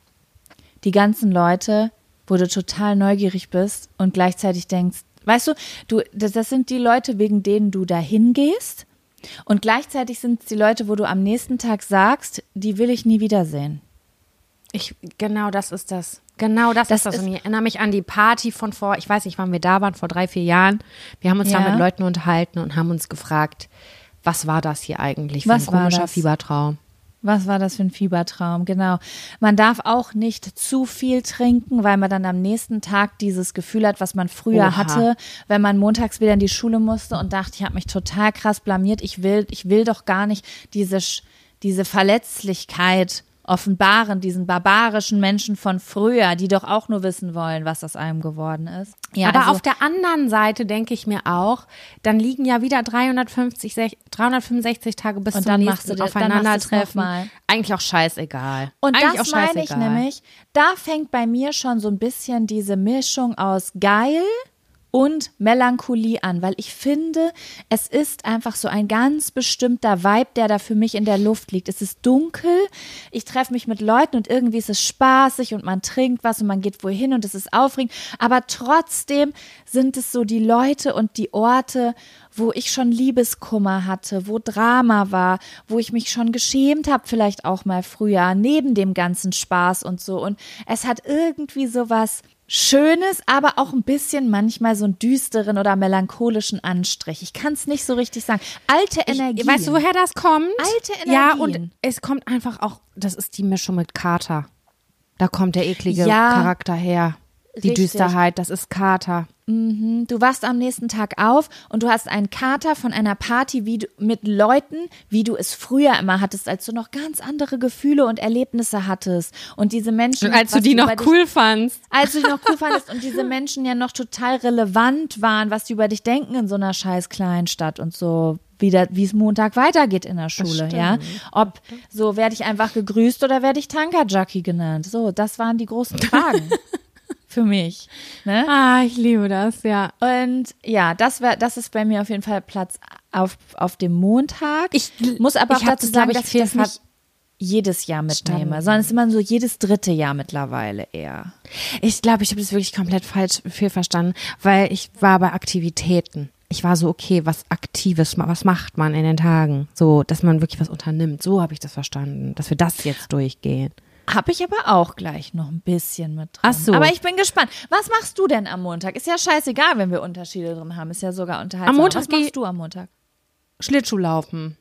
die ganzen Leute, wo du total neugierig bist und gleichzeitig denkst, weißt du, du, das, das sind die Leute, wegen denen du da hingehst. Und gleichzeitig sind es die Leute, wo du am nächsten Tag sagst, die will ich nie wiedersehen. Ich, genau das ist das. Genau das, Das ist das. ist- Und ich erinnere mich an die Party von vor, ich weiß nicht, wann wir da waren, vor drei, vier Jahren. Wir haben uns da Ja. mit Leuten unterhalten und haben uns gefragt, was war das hier eigentlich für Was ein war komischer das? Fiebertraum? Was war das für ein Fiebertraum? Genau. Man darf auch nicht zu viel trinken, weil man dann am nächsten Tag dieses Gefühl hat, was man früher Oha. hatte, wenn man montags wieder in die Schule musste und dachte, ich habe mich total krass blamiert. Ich will, ich will doch gar nicht diese, diese Verletzlichkeit offenbaren, diesen barbarischen Menschen von früher, die doch auch nur wissen wollen, was aus einem geworden ist. Ja, Aber also, auf der anderen Seite denke ich mir auch, dann liegen ja wieder 350, sech- 365 Tage bis Und zum dann nächsten machst du das- dann Aufeinandertreffen. Eigentlich auch scheißegal. Und Eigentlich das auch meine ich nämlich, da fängt bei mir schon so ein bisschen diese Mischung aus geil und Melancholie an, weil ich finde, es ist einfach so ein ganz bestimmter Vibe, der da für mich in der Luft liegt. Es ist dunkel, ich treffe mich mit Leuten und irgendwie ist es spaßig und man trinkt was und man geht wohin und es ist aufregend, aber trotzdem sind es so die Leute und die Orte, wo ich schon Liebeskummer hatte, wo Drama war, wo ich mich schon geschämt habe, vielleicht auch mal früher, neben dem ganzen Spaß und so. Und es hat irgendwie so was Schönes, aber auch ein bisschen manchmal so einen düsteren oder melancholischen Anstrich. Ich kann es nicht so richtig sagen. Alte Energie. Weißt du, woher das kommt? Alte Energien. Ja, und es kommt einfach auch, das ist die Mischung mit Kater. Da kommt der eklige Ja. Charakter her. Die Richtig. Düsterheit, das ist Kater. Mhm. Du wachst am nächsten Tag auf und du hast einen Kater von einer Party wie du, mit Leuten, wie du es früher immer hattest, als du noch ganz andere Gefühle und Erlebnisse hattest. Und diese Menschen. Als du die noch dich- cool fandst. als du die noch cool fandest und diese Menschen ja noch total relevant waren, was die über dich denken in so einer scheiß Kleinstadt und so wie, es Montag weitergeht in der Schule, ja. Ob so werde ich einfach gegrüßt oder werde ich Tankerjockey genannt. So, das waren die großen Fragen für mich. Ne? Ah, ich liebe das, ja. Und ja, das wär, das ist bei mir auf jeden Fall Platz auf, auf dem Montag. Ich- muss aber ich auch dazu sagen, ich, dass ich das nicht jedes Jahr mitnehme, Verstanden. sondern es ist immer so jedes dritte Jahr mittlerweile eher. Ich glaube, ich habe das wirklich komplett falsch viel verstanden, weil ich war bei Aktivitäten. Ich war so, okay, was Aktives, was macht man in den Tagen? So, dass man wirklich was unternimmt. So habe ich das verstanden, dass wir das jetzt durchgehen. Habe ich aber auch gleich noch ein bisschen mit drin. Ach so. Aber ich bin gespannt. Was machst du denn am Montag? Ist ja scheißegal, wenn wir Unterschiede drin haben. Ist ja sogar unterhaltsam. Am Montag Was machst du am Montag? Schlittschuhlaufen.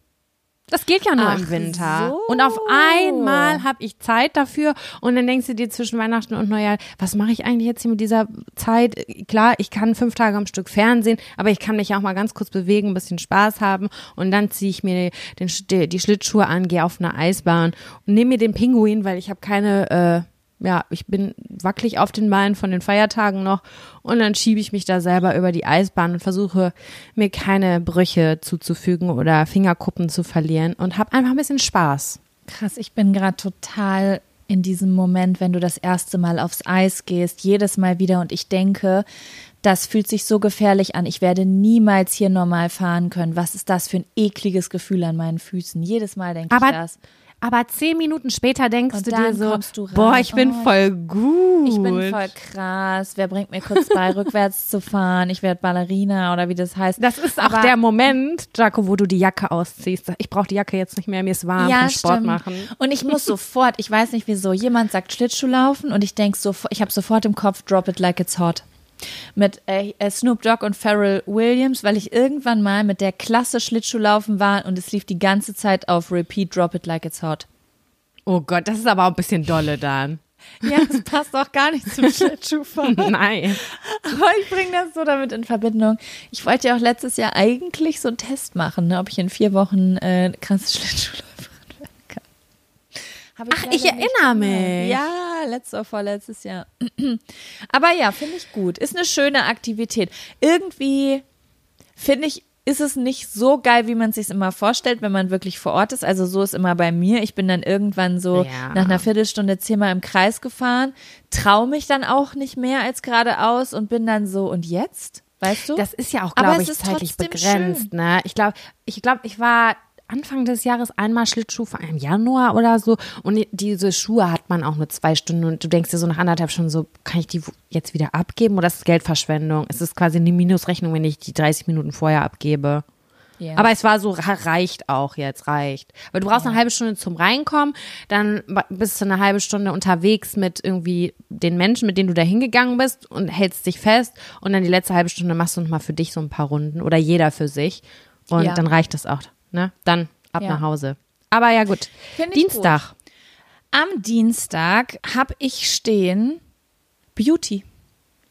Das geht ja nur Ach im Winter. so. Und auf einmal habe ich Zeit dafür. Und dann denkst du dir zwischen Weihnachten und Neujahr, was mache ich eigentlich jetzt hier mit dieser Zeit? Klar, ich kann fünf Tage am Stück Fernsehen, aber ich kann mich auch mal ganz kurz bewegen, ein bisschen Spaß haben. Und dann ziehe ich mir den, die, Schlittschuhe an, gehe auf eine Eisbahn und nehme mir den Pinguin, weil ich habe keine, äh, ja, ich bin wackelig auf den Beinen von den Feiertagen noch. Und dann schiebe ich mich da selber über die Eisbahn und versuche mir keine Brüche zuzufügen oder Fingerkuppen zu verlieren und habe einfach ein bisschen Spaß. Krass, ich bin gerade total in diesem Moment, wenn du das erste Mal aufs Eis gehst, jedes Mal wieder und ich denke, das fühlt sich so gefährlich an. Ich werde niemals hier normal fahren können. Was ist das für ein ekliges Gefühl an meinen Füßen? Jedes Mal denke ich Aber, das. aber zehn Minuten später denkst Und du dir so, du boah, ich bin Oh, voll gut. Ich bin voll krass. Wer bringt mir kurz bei, rückwärts zu fahren? Ich werde Ballerina oder wie das heißt. das ist auch Aber- der Moment, Jaco, wo du die Jacke ausziehst. Ich brauche die Jacke jetzt nicht mehr, mir ist warm vom Sport stimmt. machen. Und ich muss sofort, ich weiß nicht wieso, jemand sagt Schlittschuhlaufen und ich denke so, ich habe sofort im Kopf Drop It Like It's Hot. Mit äh, äh, Snoop Dogg und Pharrell Williams, weil ich irgendwann mal mit der Klasse Schlittschuhlaufen war und es lief die ganze Zeit auf Repeat Drop It Like It's Hot. Oh Gott, das ist aber auch ein bisschen dolle dann. Ja, das passt auch gar nicht zum Schlittschuhfahren. Nein. Aber ich bringe das so damit in Verbindung. Ich wollte ja auch letztes Jahr eigentlich so einen Test machen, ne, ob ich in vier Wochen äh, krasse Schlittschuhläuferin werden kann. Hab Ach, ich leider nicht erinnere mich. Ja, letztes oder vorletztes Jahr. Aber ja, finde ich gut. Ist eine schöne Aktivität. Irgendwie finde ich, ist es nicht so geil, wie man es sich immer vorstellt, wenn man wirklich vor Ort ist. Also so ist immer bei mir. Ich bin dann irgendwann so Ja. nach einer Viertelstunde zehnmal im Kreis gefahren, traue mich dann auch nicht mehr als geradeaus und bin dann so, und jetzt? Weißt du? Das ist ja auch, Aber glaube es ich, ist zeitlich begrenzt. schön. Ne? Ich glaube, ich glaube, ich war Anfang des Jahres einmal Schlittschuh im Januar oder so und diese Schuhe hat man auch nur zwei Stunden und du denkst dir so nach anderthalb Stunden so, kann ich die jetzt wieder abgeben oder ist es Geldverschwendung? Es ist quasi eine Minusrechnung, wenn ich die 30 Minuten vorher abgebe. Ja. Aber es war so, reicht auch jetzt, reicht. Weil du brauchst eine halbe Stunde zum Reinkommen, dann bist du eine halbe Stunde unterwegs mit irgendwie den Menschen, mit denen du da hingegangen bist und hältst dich fest und dann die letzte halbe Stunde machst du nochmal für dich so ein paar Runden oder jeder für sich und Ja. dann reicht das auch, ne? Dann ab Ja. nach Hause. Aber ja gut, Dienstag. Am Dienstag habe ich stehen Beauty.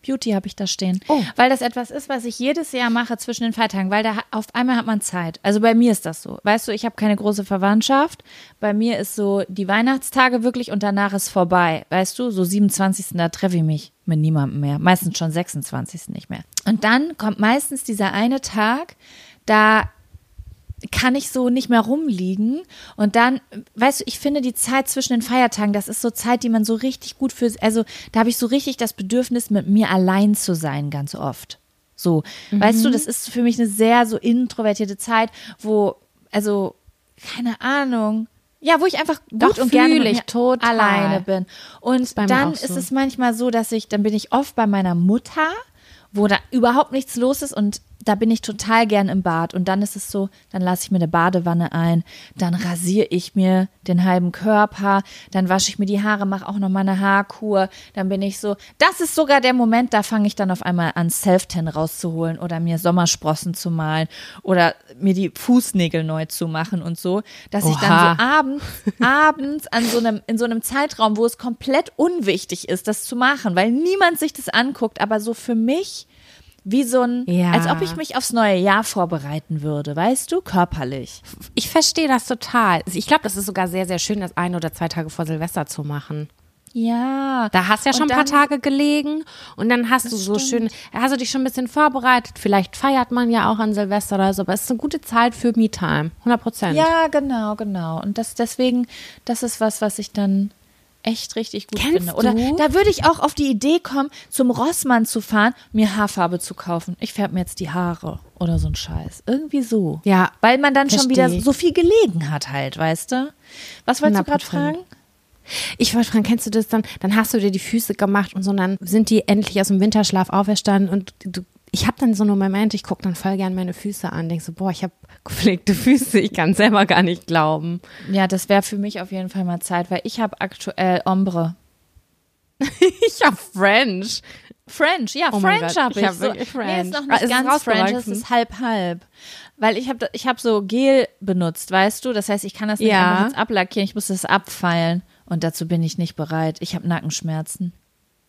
Beauty habe ich da stehen. Oh. Weil das etwas ist, was ich jedes Jahr mache zwischen den Feiertagen, weil da auf einmal hat man Zeit. Also bei mir ist das so. Weißt du, ich habe keine große Verwandtschaft. Bei mir ist so die Weihnachtstage wirklich und danach ist vorbei. Weißt du, so 27. da treffe ich mich mit niemandem mehr. Meistens schon 26. nicht mehr. Und dann kommt meistens dieser eine Tag, da kann ich so nicht mehr rumliegen. Und dann, weißt du, ich finde die Zeit zwischen den Feiertagen, das ist so Zeit, die man so richtig gut für, also da habe ich so richtig das Bedürfnis, mit mir allein zu sein, ganz oft. So, weißt du, das ist für mich eine sehr so introvertierte Zeit, wo, also, keine Ahnung, ja, wo ich einfach gut Doch, und gerne mit ich mir total. alleine bin. Und dann ist so. es manchmal so, dass ich, dann bin ich oft bei meiner Mutter, wo da überhaupt nichts los ist und da bin ich total gern im Bad. Und dann ist es so, dann lasse ich mir eine Badewanne ein, dann rasiere ich mir den halben Körper, dann wasche ich mir die Haare, mache auch noch mal eine Haarkur. Dann bin ich so, das ist sogar der Moment, da fange ich dann auf einmal an, Self-Tan rauszuholen oder mir Sommersprossen zu malen oder mir die Fußnägel neu zu machen und so, dass ich dann Oha. so abends, abends an so einem, in so einem Zeitraum, wo es komplett unwichtig ist, das zu machen, weil niemand sich das anguckt, aber so für mich wie so ein, Ja. als ob ich mich aufs neue Jahr vorbereiten würde, weißt du, körperlich. Ich verstehe das total. Ich glaube, das ist sogar sehr, sehr schön, das ein oder zwei Tage vor Silvester zu machen. Ja. Da hast du ja schon Und ein paar dann- Tage gelegen und dann hast du so schön, hast du dich schon ein bisschen vorbereitet. Vielleicht feiert man ja auch an Silvester oder so, aber es ist eine gute Zeit für Me-Time. 100 Prozent. Ja, genau, genau. Und das deswegen, das ist was, was ich dann echt richtig gut Kennst finde. Oder du? da würde ich auch auf die Idee kommen, zum Rossmann zu fahren, mir Haarfarbe zu kaufen. Ich färbe mir jetzt die Haare oder so ein Scheiß. Irgendwie so. Ja, Weil man dann schon wieder so viel gelegen hat halt, weißt du? Was wolltest du gerade 100%. fragen? Ich wollte fragen, kennst du das dann? Dann hast du dir die Füße gemacht und so, und dann sind die endlich aus dem Winterschlaf auferstanden und du, ich habe dann so einen Moment, ich gucke dann voll gern meine Füße an, denk so, boah, ich habe gepflegte Füße, ich kann selber gar nicht glauben. Ja, das wäre für mich auf jeden Fall mal Zeit, weil ich habe aktuell Ombre. Ich habe French. French, ja, Oh French habe ich ich. hab so, wirklich Nee, ist French. noch Ah, nicht es ganz French, es ist halb halb. Weil ich habe ich hab so Gel benutzt, weißt du? Das heißt, ich kann das nicht Ja. einfach jetzt ablackieren, ich muss das abfeilen. Und dazu bin ich nicht bereit. Ich habe Nackenschmerzen.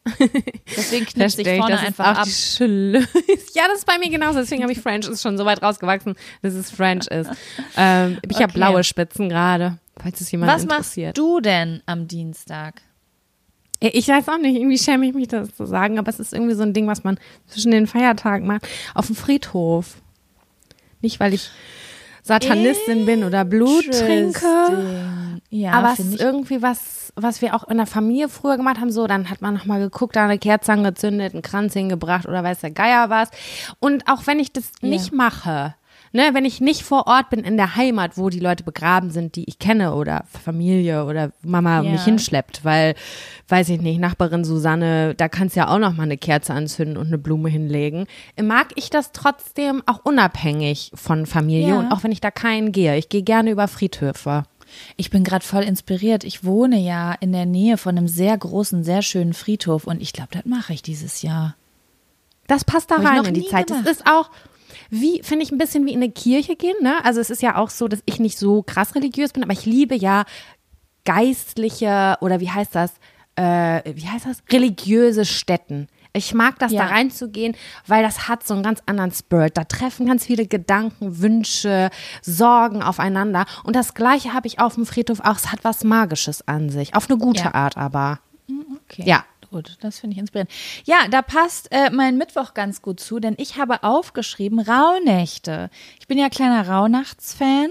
Deswegen knipse ich vorne das ist einfach ab. ja, das ist bei mir genauso. Deswegen habe ich French. Ist schon so weit rausgewachsen, dass es French ist. Ähm, ich habe Okay. blaue Spitzen gerade, falls es jemand Was machst interessiert. du denn am Dienstag? Ich weiß auch nicht, irgendwie schäme ich mich das zu sagen, aber es ist irgendwie so ein Ding, was man zwischen den Feiertagen macht. Auf dem Friedhof. Nicht, weil ich Satanistin bin oder Blut trinke. Ja, aber es ist ich. irgendwie was, was wir auch in der Familie früher gemacht haben. So, dann hat man nochmal geguckt, da eine Kerze angezündet, einen Kranz hingebracht oder weiß der Geier was. Und auch wenn ich das nicht mache, ne, wenn ich nicht vor Ort bin in der Heimat, wo die Leute begraben sind, die ich kenne oder Familie oder Mama Ja. mich hinschleppt, weil, weiß ich nicht, Nachbarin Susanne, da kannst du ja auch noch mal eine Kerze anzünden und eine Blume hinlegen. Mag ich das trotzdem auch unabhängig von Familie Ja. und auch wenn ich da keinen gehe. Ich gehe gerne über Friedhöfe. Ich bin gerade voll inspiriert. Ich wohne ja in der Nähe von einem sehr großen, sehr schönen Friedhof und ich glaube, das mache ich dieses Jahr. Das passt da Hab rein in die Zeit. gemacht. Es ist auch, wie, finde ich, ein bisschen wie in eine Kirche gehen, ne? Also es ist ja auch so, dass ich nicht so krass religiös bin, aber ich liebe ja geistliche oder wie heißt das? Äh, wie heißt das? Religiöse Stätten. Ich mag das, Ja. da reinzugehen, weil das hat so einen ganz anderen Spirit. Da treffen ganz viele Gedanken, Wünsche, Sorgen aufeinander. Und das Gleiche habe ich auf dem Friedhof auch. Es hat was Magisches an sich. Auf eine gute Ja. Art aber. Okay. Ja. Gut, das finde ich inspirierend. Ja, da passt äh, mein Mittwoch ganz gut zu, denn ich habe aufgeschrieben Rauhnächte. Ich bin ja kleiner Rauhnachtsfan.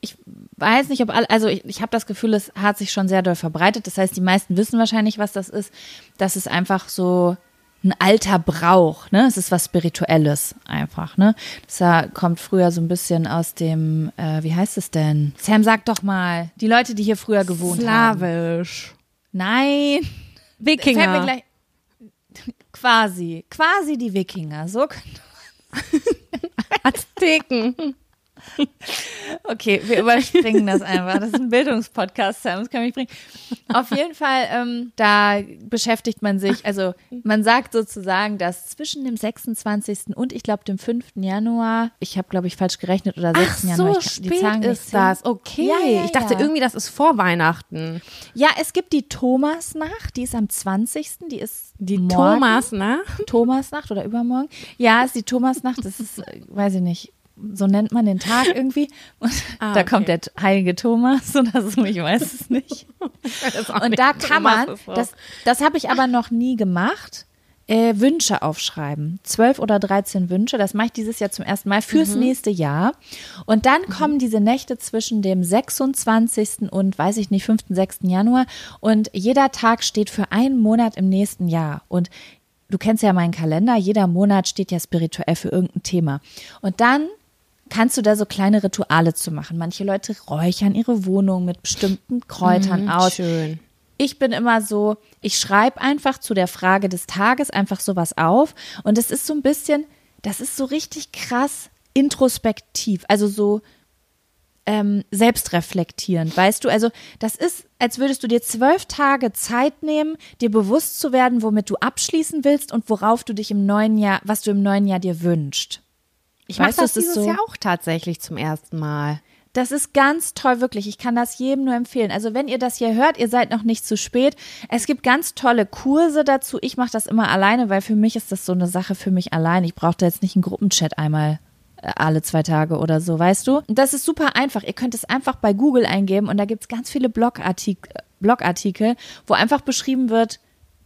Ich weiß nicht, ob alle, also ich, ich habe das Gefühl, es hat sich schon sehr doll verbreitet. Das heißt, die meisten wissen wahrscheinlich, was das ist. Das ist einfach so ein alter Brauch, ne? Es ist was Spirituelles einfach, ne? Das äh, kommt früher so ein bisschen aus dem, äh, wie heißt es denn? Sam, sag doch mal, die Leute, die hier früher gewohnt haben. Slawisch. Nein. Fällt mir Wikinger. gleich. Quasi, quasi die Wikinger. So. Azteken. Okay, wir überspringen das einfach. Das ist ein Bildungspodcast, Sam, das kann mich bringen. Auf jeden Fall, ähm, da beschäftigt man sich, also man sagt sozusagen, dass zwischen dem 26. und ich glaube dem 5. Januar, ich habe glaube ich falsch gerechnet, oder 6. Ach Januar. so ich, die spät Zahlen nicht ist das. Okay. Ja, ja, ich dachte ja. irgendwie, das ist vor Weihnachten. Ja, es gibt die Thomasnacht, die ist am 20. Die ist Die morgen. Thomas, ne? Thomasnacht oder übermorgen. Ja, ist die Thomasnacht. Das ist, äh, weiß ich nicht, so nennt man den Tag irgendwie. Und Ah, da okay. kommt der heilige Thomas oder so, ich weiß es nicht. Und da kann man, das, das habe ich aber noch nie gemacht, äh, Wünsche aufschreiben. Zwölf oder dreizehn Wünsche. Das mache ich dieses Jahr zum ersten Mal fürs nächste Jahr. Und dann kommen diese Nächte zwischen dem 26. und, weiß ich nicht, 5., 6. Januar. Und jeder Tag steht für einen Monat im nächsten Jahr. Und du kennst ja meinen Kalender, jeder Monat steht ja spirituell für irgendein Thema. Und dann kannst du da so kleine Rituale zu machen. Manche Leute räuchern ihre Wohnung mit bestimmten Kräutern Mhm, aus. Schön. Ich bin immer so, ich schreibe einfach zu der Frage des Tages einfach sowas auf. Und es ist so ein bisschen, das ist so richtig krass introspektiv. Also so ähm, selbstreflektierend, weißt du? Also das ist, als würdest du dir zwölf Tage Zeit nehmen, dir bewusst zu werden, womit du abschließen willst und worauf du dich im neuen Jahr, was du im neuen Jahr dir wünschst. Ich mache das es dieses so- Jahr auch tatsächlich zum ersten Mal. Das ist ganz toll, wirklich. Ich kann das jedem nur empfehlen. Also wenn ihr das hier hört, ihr seid noch nicht zu spät. Es gibt ganz tolle Kurse dazu. Ich mache das immer alleine, weil für mich ist das so eine Sache für mich allein. Ich brauche da jetzt nicht einen Gruppenchat einmal äh, alle zwei Tage oder so, weißt du? Das ist super einfach. Ihr könnt es einfach bei Google eingeben und da gibt's ganz viele Blogartik Blogartikel, wo einfach beschrieben wird,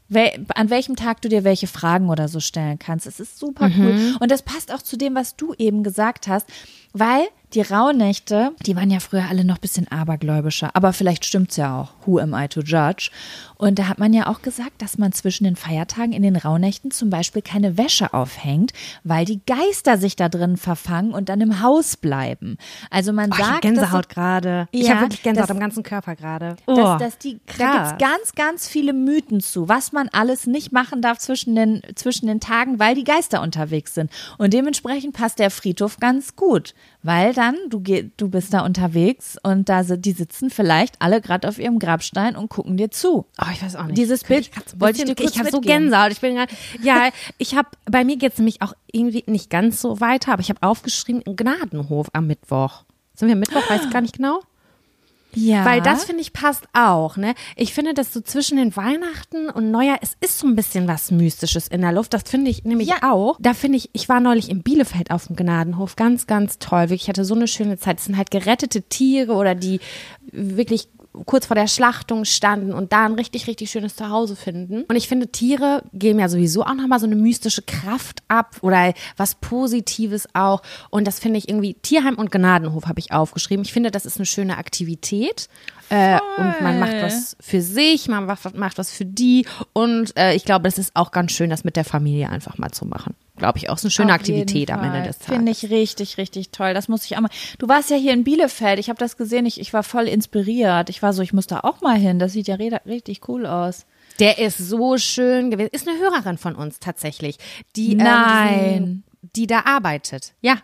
wel an welchem Tag du dir welche Fragen oder so stellen kannst. Es ist super cool. Und das passt auch zu dem, was du eben gesagt hast, weil die Rauhnächte, die waren ja früher alle noch ein bisschen abergläubischer, aber vielleicht stimmt's ja auch. Who am I to judge? Und da hat man ja auch gesagt, dass man zwischen den Feiertagen in den Rauhnächten zum Beispiel keine Wäsche aufhängt, weil die Geister sich da drin verfangen und dann im Haus bleiben. Also man Oh, ich hab sagt, Gänsehaut dass- gerade. ich Ja, habe wirklich Gänsehaut das- am ganzen Körper gerade. dass, Oh, dass die, da gibt's ganz, ganz viele Mythen zu, was man alles nicht machen darf zwischen den, zwischen den Tagen, weil die Geister unterwegs sind. Und dementsprechend passt der Friedhof ganz gut, weil dann, du, geh, du bist da unterwegs und da sind, die sitzen vielleicht alle gerade auf ihrem Grabstein und gucken dir zu. Oh, ich weiß auch nicht. Dieses Bild ein wollte ich dir kurz Ich habe so. Gänsehaut. Ich bin grad, ja, ich habe bei mir geht's nämlich auch irgendwie nicht ganz so weiter, aber ich habe aufgeschrieben im Gnadenhof am Mittwoch. Sind wir am Mittwoch? Weiß ich gar nicht genau. Ja. Weil das finde ich passt auch, ne? Ich finde, dass so zwischen den Weihnachten und Neujahr, es ist so ein bisschen was Mystisches in der Luft. Das finde ich nämlich Ja. auch. Da finde ich, ich war neulich in Bielefeld auf dem Gnadenhof. Ganz, ganz toll. Wirklich, ich hatte so eine schöne Zeit. Es sind halt gerettete Tiere oder die wirklich kurz vor der Schlachtung standen und da ein richtig, richtig schönes Zuhause finden. Und ich finde, Tiere geben ja sowieso auch nochmal so eine mystische Kraft ab oder was Positives auch. Und das finde ich irgendwie, Tierheim und Gnadenhof habe ich aufgeschrieben. Ich finde, das ist eine schöne Aktivität. Äh, und man macht was für sich, man macht, was für die. Und äh, ich glaube, es ist auch ganz schön, das mit der Familie einfach mal zu machen. Glaube ich auch. Ist eine schöne Auf Aktivität am Ende des Tages. Finde ich richtig, richtig toll. Das muss ich auch mal. Du warst ja hier in Bielefeld. Ich habe das gesehen. Ich, ich war voll inspiriert. Ich war so, ich muss da auch mal hin. Das sieht ja richtig cool aus. Der ist so schön gewesen. Ist eine Hörerin von uns tatsächlich, die Ähm, Nein. diesen, die da arbeitet. Ja.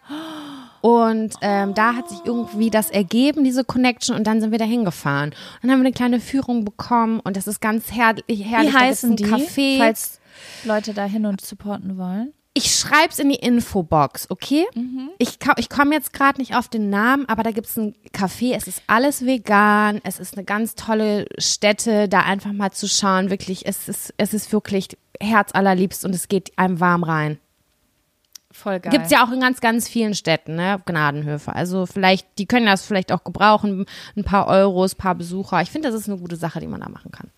Und ähm, da hat sich irgendwie das ergeben, diese Connection, und dann sind wir da hingefahren. Dann haben wir eine kleine Führung bekommen und das ist ganz herrlich. herrlich. Wie heißen ein die, Café. falls Leute da hin und supporten wollen? Ich schreib's in die Infobox, okay? Ich, ka- ich komme jetzt gerade nicht auf den Namen, aber da gibt's ein Café, es ist alles vegan, es ist eine ganz tolle Stätte, da einfach mal zu schauen, wirklich, es ist, es ist wirklich herzallerliebst und es geht einem warm rein. Voll geil. Gibt's ja auch in ganz, ganz vielen Städten, ne? Gnadenhöfe. Also vielleicht, die können das vielleicht auch gebrauchen, ein paar Euros, ein paar Besucher. Ich finde, das ist eine gute Sache, die man da machen kann.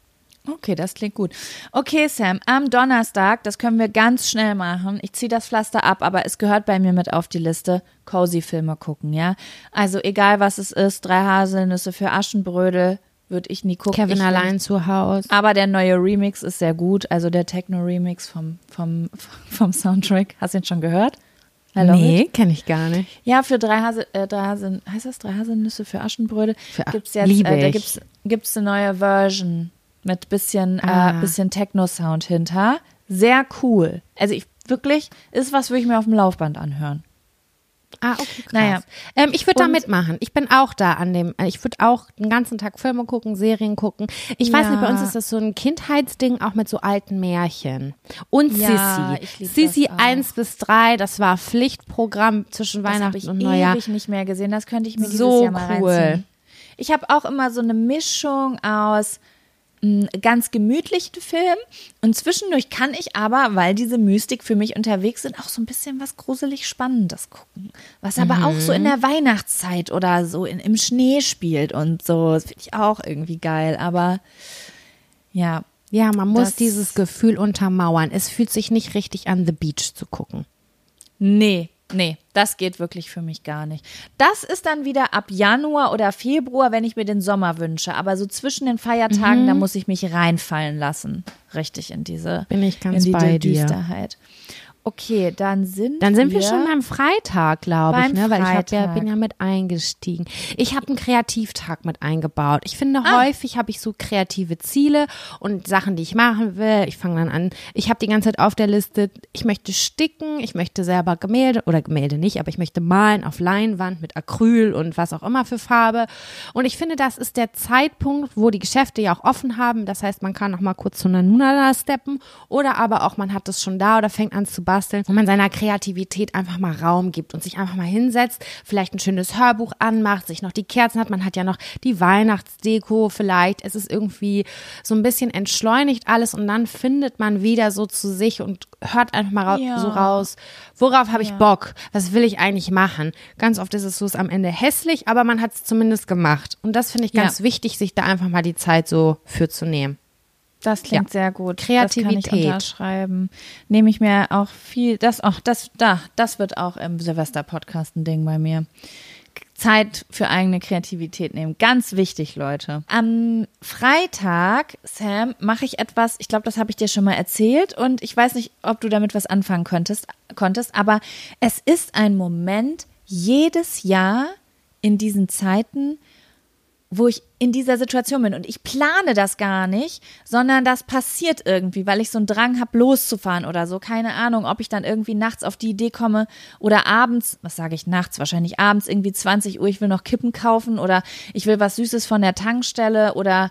Okay, das klingt gut. Okay, Sam, am Donnerstag, das können wir ganz schnell machen. Ich ziehe das Pflaster ab, aber es gehört bei mir mit auf die Liste. Cozy-Filme gucken, ja. Also egal was es ist, drei Haselnüsse für Aschenbrödel, würde ich nie gucken. Kevin ich allein zu Hause. Aber der neue Remix ist sehr gut, also der Techno-Remix vom, vom, vom Soundtrack. Hast du ihn schon gehört? Hello Nee, kenne ich gar nicht. Ja, für drei Hasel, äh, drei heißt das drei Haselnüsse für Aschenbrödel? Für gibt's jetzt, liebe äh, da gibt's, gibt's eine neue Version mit bisschen, Ah. äh, bisschen Techno-Sound hinter. Sehr cool. Also ich wirklich, ist was, würde ich mir auf dem Laufband anhören. Ah, okay, krass. Naja. Ähm, ich würde da mitmachen. Ich bin auch da an dem, äh, ich würde auch den ganzen Tag Filme gucken, Serien gucken. Ich weiß Ja. nicht, bei uns ist das so ein Kindheitsding, auch mit so alten Märchen. Und Ja, ich Sissi. Sissi das auch. 1 bis 3, das war Pflichtprogramm zwischen Das habe Weihnachten ich und Neujahr. ewig nicht mehr gesehen. Das könnte ich mir dieses So Jahr mal cool. reinziehen. Ich habe auch immer so eine Mischung aus ganz gemütlichen Filmen und zwischendurch kann ich aber, weil diese Mystik für mich unterwegs sind, auch so ein bisschen was gruselig Spannendes gucken. Was aber auch so in der Weihnachtszeit oder so in, im Schnee spielt und so. Das finde ich auch irgendwie geil. Aber ja, Ja, man muss dieses Gefühl untermauern. Es fühlt sich nicht richtig an, The Beach zu gucken. nee, Nee, das geht wirklich für mich gar nicht. Das ist dann wieder ab Januar oder Februar, wenn ich mir den Sommer wünsche. Aber so zwischen den Feiertagen, Mhm. da muss ich mich reinfallen lassen. Richtig in diese, Bin ich ganz in die bei dir. Okay, dann sind Dann sind wir schon beim Freitag, glaube ich, ne? Weil ich hab ja, bin ja mit eingestiegen. Ich habe einen Kreativtag mit eingebaut. Ich finde, Ah. häufig habe ich so kreative Ziele und Sachen, die ich machen will. Ich fange dann an. Ich habe die ganze Zeit auf der Liste, ich möchte sticken, ich möchte selber Gemälde oder Gemälde nicht, aber ich möchte malen auf Leinwand mit Acryl und was auch immer für Farbe. Und ich finde, das ist der Zeitpunkt, wo die Geschäfte ja auch offen haben. Das heißt, man kann noch mal kurz zu Nanuna steppen oder aber auch man hat es schon da oder fängt an zu basteln, wo man seiner Kreativität einfach mal Raum gibt und sich einfach mal hinsetzt, vielleicht ein schönes Hörbuch anmacht, sich noch die Kerzen hat, man hat ja noch die Weihnachtsdeko vielleicht, es ist irgendwie so ein bisschen entschleunigt alles und dann findet man wieder so zu sich und hört einfach mal ra Ja. so raus, worauf habe ich Bock, was will ich eigentlich machen. Ganz oft ist es so, es am Ende hässlich, aber man hat es zumindest gemacht und das finde ich ganz Ja. wichtig, sich da einfach mal die Zeit so für zu nehmen. Das klingt sehr gut. Das Kreativität. kann ich unterschreiben. Nehme ich mir auch viel, das auch, das, da, das wird auch im Silvester-Podcast ein Ding bei mir. Zeit für eigene Kreativität nehmen. Ganz wichtig, Leute. Am Freitag, Sam, mache ich etwas, ich glaube, das habe ich dir schon mal erzählt und ich weiß nicht, ob du damit was anfangen konntest, konntest, aber es ist ein Moment jedes Jahr in diesen Zeiten, wo ich in dieser Situation bin und ich plane das gar nicht, sondern das passiert irgendwie, weil ich so einen Drang habe, loszufahren oder so. Keine Ahnung, ob ich dann irgendwie nachts auf die Idee komme oder abends, was sage ich nachts, wahrscheinlich abends irgendwie 20 Uhr, ich will noch Kippen kaufen oder ich will was Süßes von der Tankstelle oder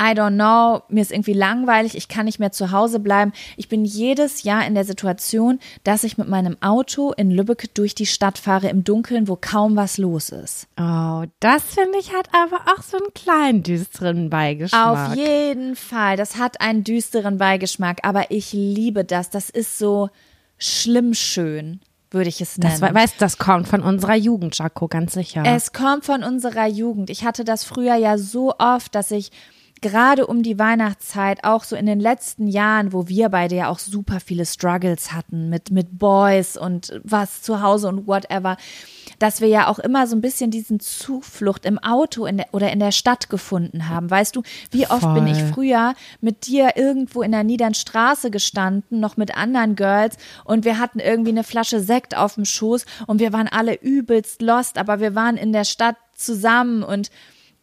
I don't know, mir ist irgendwie langweilig, ich kann nicht mehr zu Hause bleiben. Ich bin jedes Jahr in der Situation, dass ich mit meinem Auto in Lübeck durch die Stadt fahre im Dunkeln, wo kaum was los ist. Oh, das finde ich hat aber auch so einen kleinen düsteren Beigeschmack. Auf jeden Fall. Das hat einen düsteren Beigeschmack, aber ich liebe das. Das ist so schlimm schön, würde ich es nennen. Das we- weißt, das kommt von unserer Jugend, Jaco, ganz sicher. Es kommt von unserer Jugend. Ich hatte das früher ja so oft, dass ich gerade um die Weihnachtszeit, auch so in den letzten Jahren, wo wir beide ja auch super viele Struggles hatten mit, mit Boys und was zu Hause und whatever, dass wir ja auch immer so ein bisschen diesen Zuflucht im Auto in der, oder in der Stadt gefunden haben. Weißt du, wie oft bin ich Voll. früher mit dir irgendwo in der Niedern Straße gestanden, noch mit anderen Girls und wir hatten irgendwie eine Flasche Sekt auf dem Schoß und wir waren alle übelst lost, aber wir waren in der Stadt zusammen und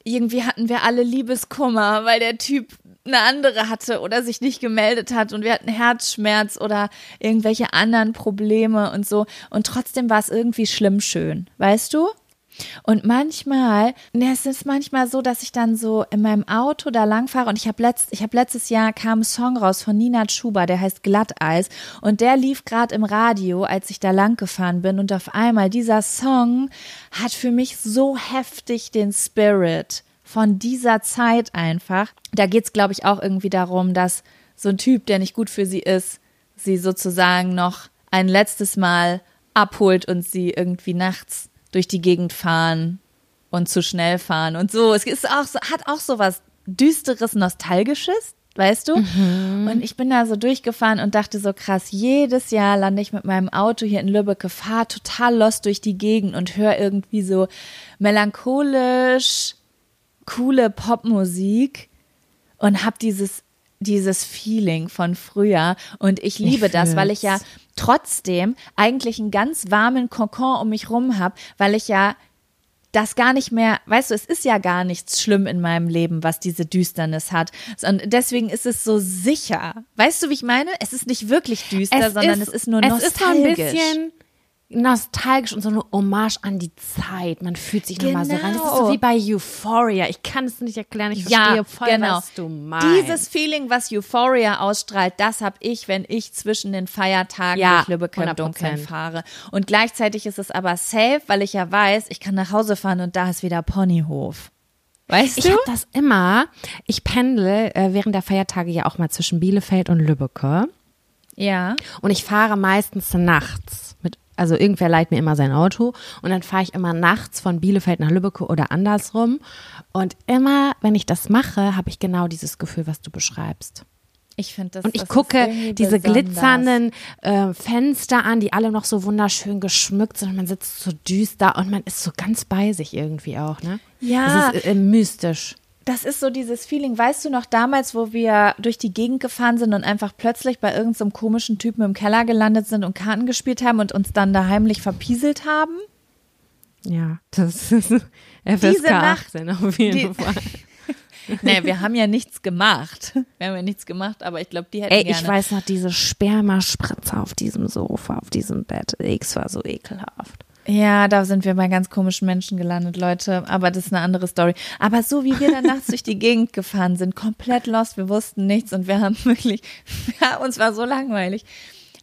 irgendwie hatten wir alle Liebeskummer, weil der Typ eine andere hatte oder sich nicht gemeldet hat und wir hatten Herzschmerz oder irgendwelche anderen Probleme und so und trotzdem war es irgendwie schlimm schön, weißt du? Und manchmal, ne, es ist manchmal so, dass ich dann so in meinem Auto da langfahre und ich habe letzt, habe letztes Jahr kam ein Song raus von Nina Schuber, der heißt Glatteis und der lief gerade im Radio, als ich da lang gefahren bin und auf einmal dieser Song hat für mich so heftig den Spirit von dieser Zeit einfach. Da geht's glaube ich auch irgendwie darum, dass so ein Typ, der nicht gut für sie ist, sie sozusagen noch ein letztes Mal abholt und sie irgendwie nachts durch die Gegend fahren und zu schnell fahren und so. Es ist auch hat auch so was düsteres, nostalgisches, weißt du? Und ich bin da so durchgefahren und dachte so krass, jedes Jahr lande ich mit meinem Auto hier in Lübeck, fahre total lost durch die Gegend und höre irgendwie so melancholisch coole Popmusik und habe dieses dieses Feeling von früher und ich liebe das, weil ich ja. Trotzdem eigentlich einen ganz warmen Kokon um mich rum habe, weil ich ja das gar nicht mehr, weißt du, es ist ja gar nichts schlimm in meinem Leben, was diese Düsternis hat. Und deswegen ist es so sicher. Weißt du, wie ich meine? Es ist nicht wirklich düster, sondern es ist nur es nostalgisch. ist so ein bisschen nostalgisch und so eine Hommage an die Zeit. Man fühlt sich nochmal so rein. Das ist so Genau. wie bei Euphoria. Ich kann es nicht erklären. Ich ja, verstehe voll, genau. was du meinst. Dieses Feeling, was Euphoria ausstrahlt, das habe ich, wenn ich zwischen den Feiertagen Ja, durch Lübeck im 100%. Dunkeln fahre. Und gleichzeitig ist es aber safe, weil ich ja weiß, ich kann nach Hause fahren und da ist wieder Ponyhof. Weißt Ich du? habe das immer. Ich pendel äh, während der Feiertage ja auch mal zwischen Bielefeld und Lübbecke. Ja. Und ich fahre meistens nachts also irgendwer leiht mir immer sein Auto und dann fahre ich immer nachts von Bielefeld nach Lübbecke oder andersrum. Und immer, wenn ich das mache, habe ich genau dieses Gefühl, was du beschreibst. Ich finde das Und ich das gucke diese besonders. glitzernden äh, Fenster an, die alle noch so wunderschön geschmückt sind. Und man sitzt so düster und man ist so ganz bei sich irgendwie auch, ne? Ja. Das ist äh, mystisch. Das ist so dieses Feeling, weißt du noch damals, wo wir durch die Gegend gefahren sind und einfach plötzlich bei irgendeinem so komischen Typen im Keller gelandet sind und Karten gespielt haben und uns dann da heimlich verpieselt haben? Ja, das ist FSK Diese Nacht, 18 auf jeden die- Fall. Nee, wir haben ja nichts gemacht. Wir haben ja nichts gemacht, aber ich glaube, die hätten Ey, gerne. ich weiß noch, diese Spermaspritze auf diesem Sofa, auf diesem Bett. X war so ekelhaft. Ja, da sind wir bei ganz komischen Menschen gelandet, Leute. Aber das ist eine andere Story. Aber so wie wir dann nachts durch die Gegend gefahren sind, komplett lost, wir wussten nichts und wir haben wirklich, ja, uns war so langweilig.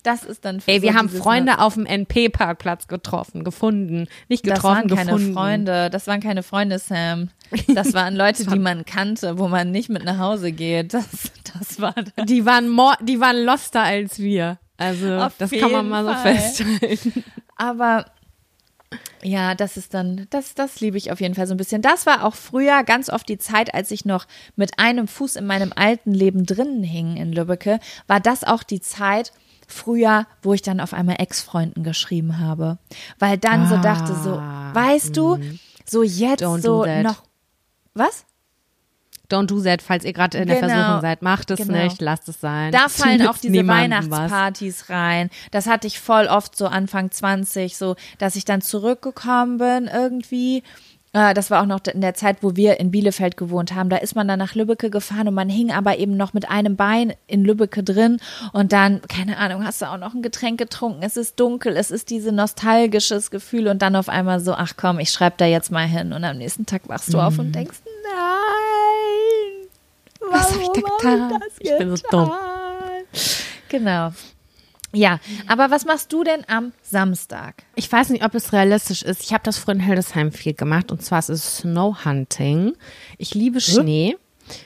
Das ist dann für Ey, wir so haben Freunde auf dem NP-Parkplatz getroffen, gefunden. Nicht Das getroffen, waren keine gefunden. Freunde, das waren keine Freunde, Sam. Das waren Leute, die man kannte, wo man nicht mit nach Hause geht. Das, das war das. Die waren, more, die waren loster als wir. Also, Auf das kann man mal so Fall. festhalten. Aber ja, das ist dann, das, das liebe ich auf jeden Fall so ein bisschen. Das war auch früher ganz oft die Zeit, als ich noch mit einem Fuß in meinem alten Leben drinnen hing in Lübbecke, war das auch die Zeit früher, wo ich dann auf einmal Ex-Freunden geschrieben habe. Weil dann so dachte, so, Ah, weißt du, so jetzt so noch, was? Don't do that, falls ihr gerade in der Genau. Versuchung seid. Macht es Genau. nicht, lasst es sein. Da fallen auch diese niemandem was. Weihnachtspartys rein. Das hatte ich voll oft so Anfang 20, so, dass ich dann zurückgekommen bin irgendwie. Äh, Das war auch noch in der Zeit, wo wir in Bielefeld gewohnt haben. Da ist man dann nach Lübbecke gefahren und man hing aber eben noch mit einem Bein in Lübbecke drin und dann, keine Ahnung, hast du auch noch ein Getränk getrunken. Es ist dunkel, es ist diese nostalgisches Gefühl und dann auf einmal so, ach komm, ich schreibe da jetzt mal hin und am nächsten Tag wachst du auf Mhm. und denkst, nein, Was hab ich da getan? Ich bin so dumm. Genau. Ja, aber was machst du denn am Samstag? Ich weiß nicht, ob es realistisch ist. Ich habe das früher in Hildesheim viel gemacht und zwar ist es Snow Hunting. Ich liebe Schnee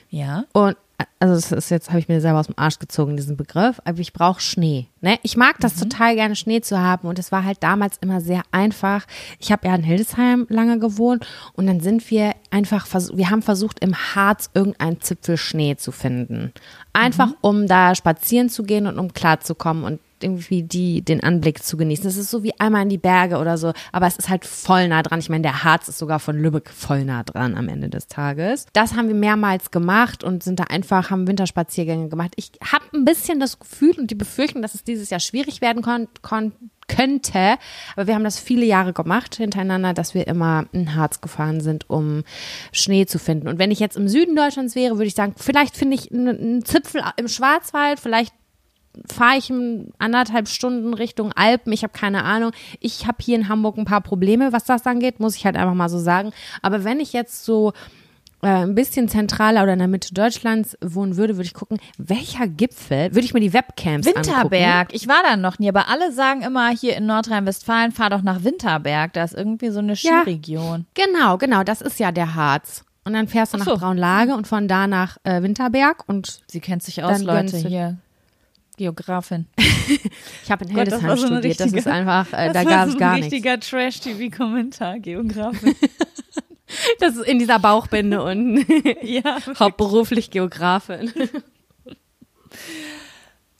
Ja. und also das ist jetzt habe ich mir selber aus dem Arsch gezogen diesen Begriff, aber ich brauche Schnee. Ne? Ich mag das total gerne Schnee zu haben und es war halt damals immer sehr einfach. Ich habe ja in Hildesheim lange gewohnt und dann sind wir einfach wir haben versucht im Harz irgendeinen Zipfel Schnee zu finden. Einfach um da spazieren zu gehen und um klarzukommen und irgendwie die, den Anblick zu genießen. Es ist so wie einmal in die Berge oder so, aber es ist halt voll nah dran. Ich meine, der Harz ist sogar von Lübeck voll nah dran am Ende des Tages. Das haben wir mehrmals gemacht und sind da einfach, haben Winterspaziergänge gemacht. Ich habe ein bisschen das Gefühl und die Befürchtung, dass es dieses Jahr schwierig werden kon kon könnte, aber wir haben das viele Jahre gemacht hintereinander, dass wir immer in Harz gefahren sind, um Schnee zu finden. Und wenn ich jetzt im Süden Deutschlands wäre, würde ich sagen, vielleicht finde ich einen- einen Zipfel im Schwarzwald, vielleicht fahre ich in anderthalb Stunden Richtung Alpen. Ich habe keine Ahnung. Ich habe hier in Hamburg ein paar Probleme, was das angeht, muss ich halt einfach mal so sagen. Aber wenn ich jetzt so äh, ein bisschen zentraler oder in der Mitte Deutschlands wohnen würde, würde ich gucken, welcher Gipfel, würde ich mir die Webcams angucken. Winterberg. Ich war da noch nie, aber alle sagen immer hier in Nordrhein-Westfalen, fahr doch nach Winterberg. Da ist irgendwie so eine Ja. Skiregion. Genau, genau, das ist ja der Harz. Und dann fährst du nach so. Braunlage und von da nach äh, Winterberg und Sie kennt sich aus, Leute, hier. Geografin. ich habe in Gott, das Hildesheim so studiert. Das ist einfach, äh, da gab es so ein gar nichts. richtiger Trash-TV-Kommentar, Geografin. Das ist in dieser Bauchbinde unten. ja. Hauptberuflich Geografin.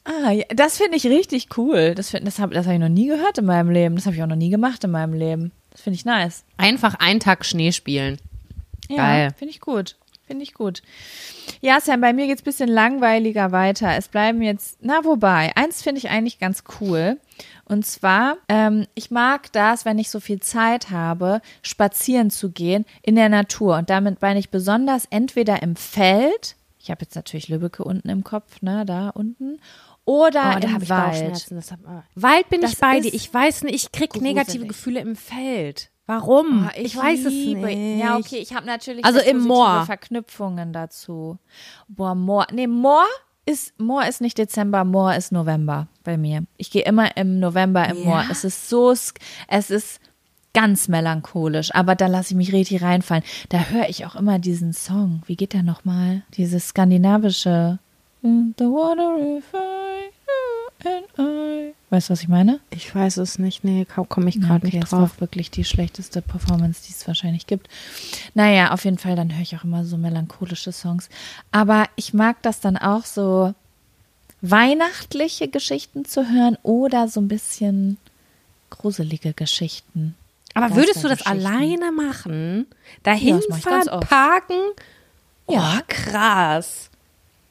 Ah, ja, das finde ich richtig cool. Das, find- das habe das hab ich noch nie gehört in meinem Leben. Das habe ich auch noch nie gemacht in meinem Leben. Das finde ich nice. Einfach einen Tag Schnee spielen. Ja, Geil. finde ich gut. Finde ich gut. Ja, Sam, bei mir geht's bisschen langweiliger weiter. Es bleiben jetzt, na wobei, eins finde ich eigentlich ganz cool. Und zwar, ähm, ich mag das, wenn ich so viel Zeit habe, spazieren zu gehen in der Natur. Und damit meine ich besonders entweder im Feld, ich habe jetzt natürlich Lübbecke unten im Kopf, ne, da unten, oder Oh, da im Wald. Hab, Wald bin Das ich bei dir. Ich weiß nicht, ich krieg negative. Gefühle im Feld. Warum? Oh, ich, weiß liebe- es nicht. Ja, okay, ich habe natürlich Also im Moor. Verknüpfungen dazu. Boah, Moor. Nee, Moor ist Moor ist nicht Dezember, Moor ist November bei mir. Ich gehe immer im November im Ja? Moor. Es ist so es ist ganz melancholisch, aber da lasse ich mich richtig reinfallen. Da höre ich auch immer diesen Song. Wie geht der nochmal? Dieses skandinavische In the water if I. Weißt du, was ich meine? Ich weiß es nicht. Nee, komme ich Ja, gerade okay, nicht drauf. war wirklich die schlechteste Performance, die es wahrscheinlich gibt. Naja, auf jeden Fall, dann höre ich auch immer so melancholische Songs. Aber ich mag das dann auch so, weihnachtliche Geschichten zu hören oder so ein bisschen gruselige Geschichten. Aber würdest du das alleine machen? Ja, Dahin das ganz fahren, parken? Ja. Oh, krass.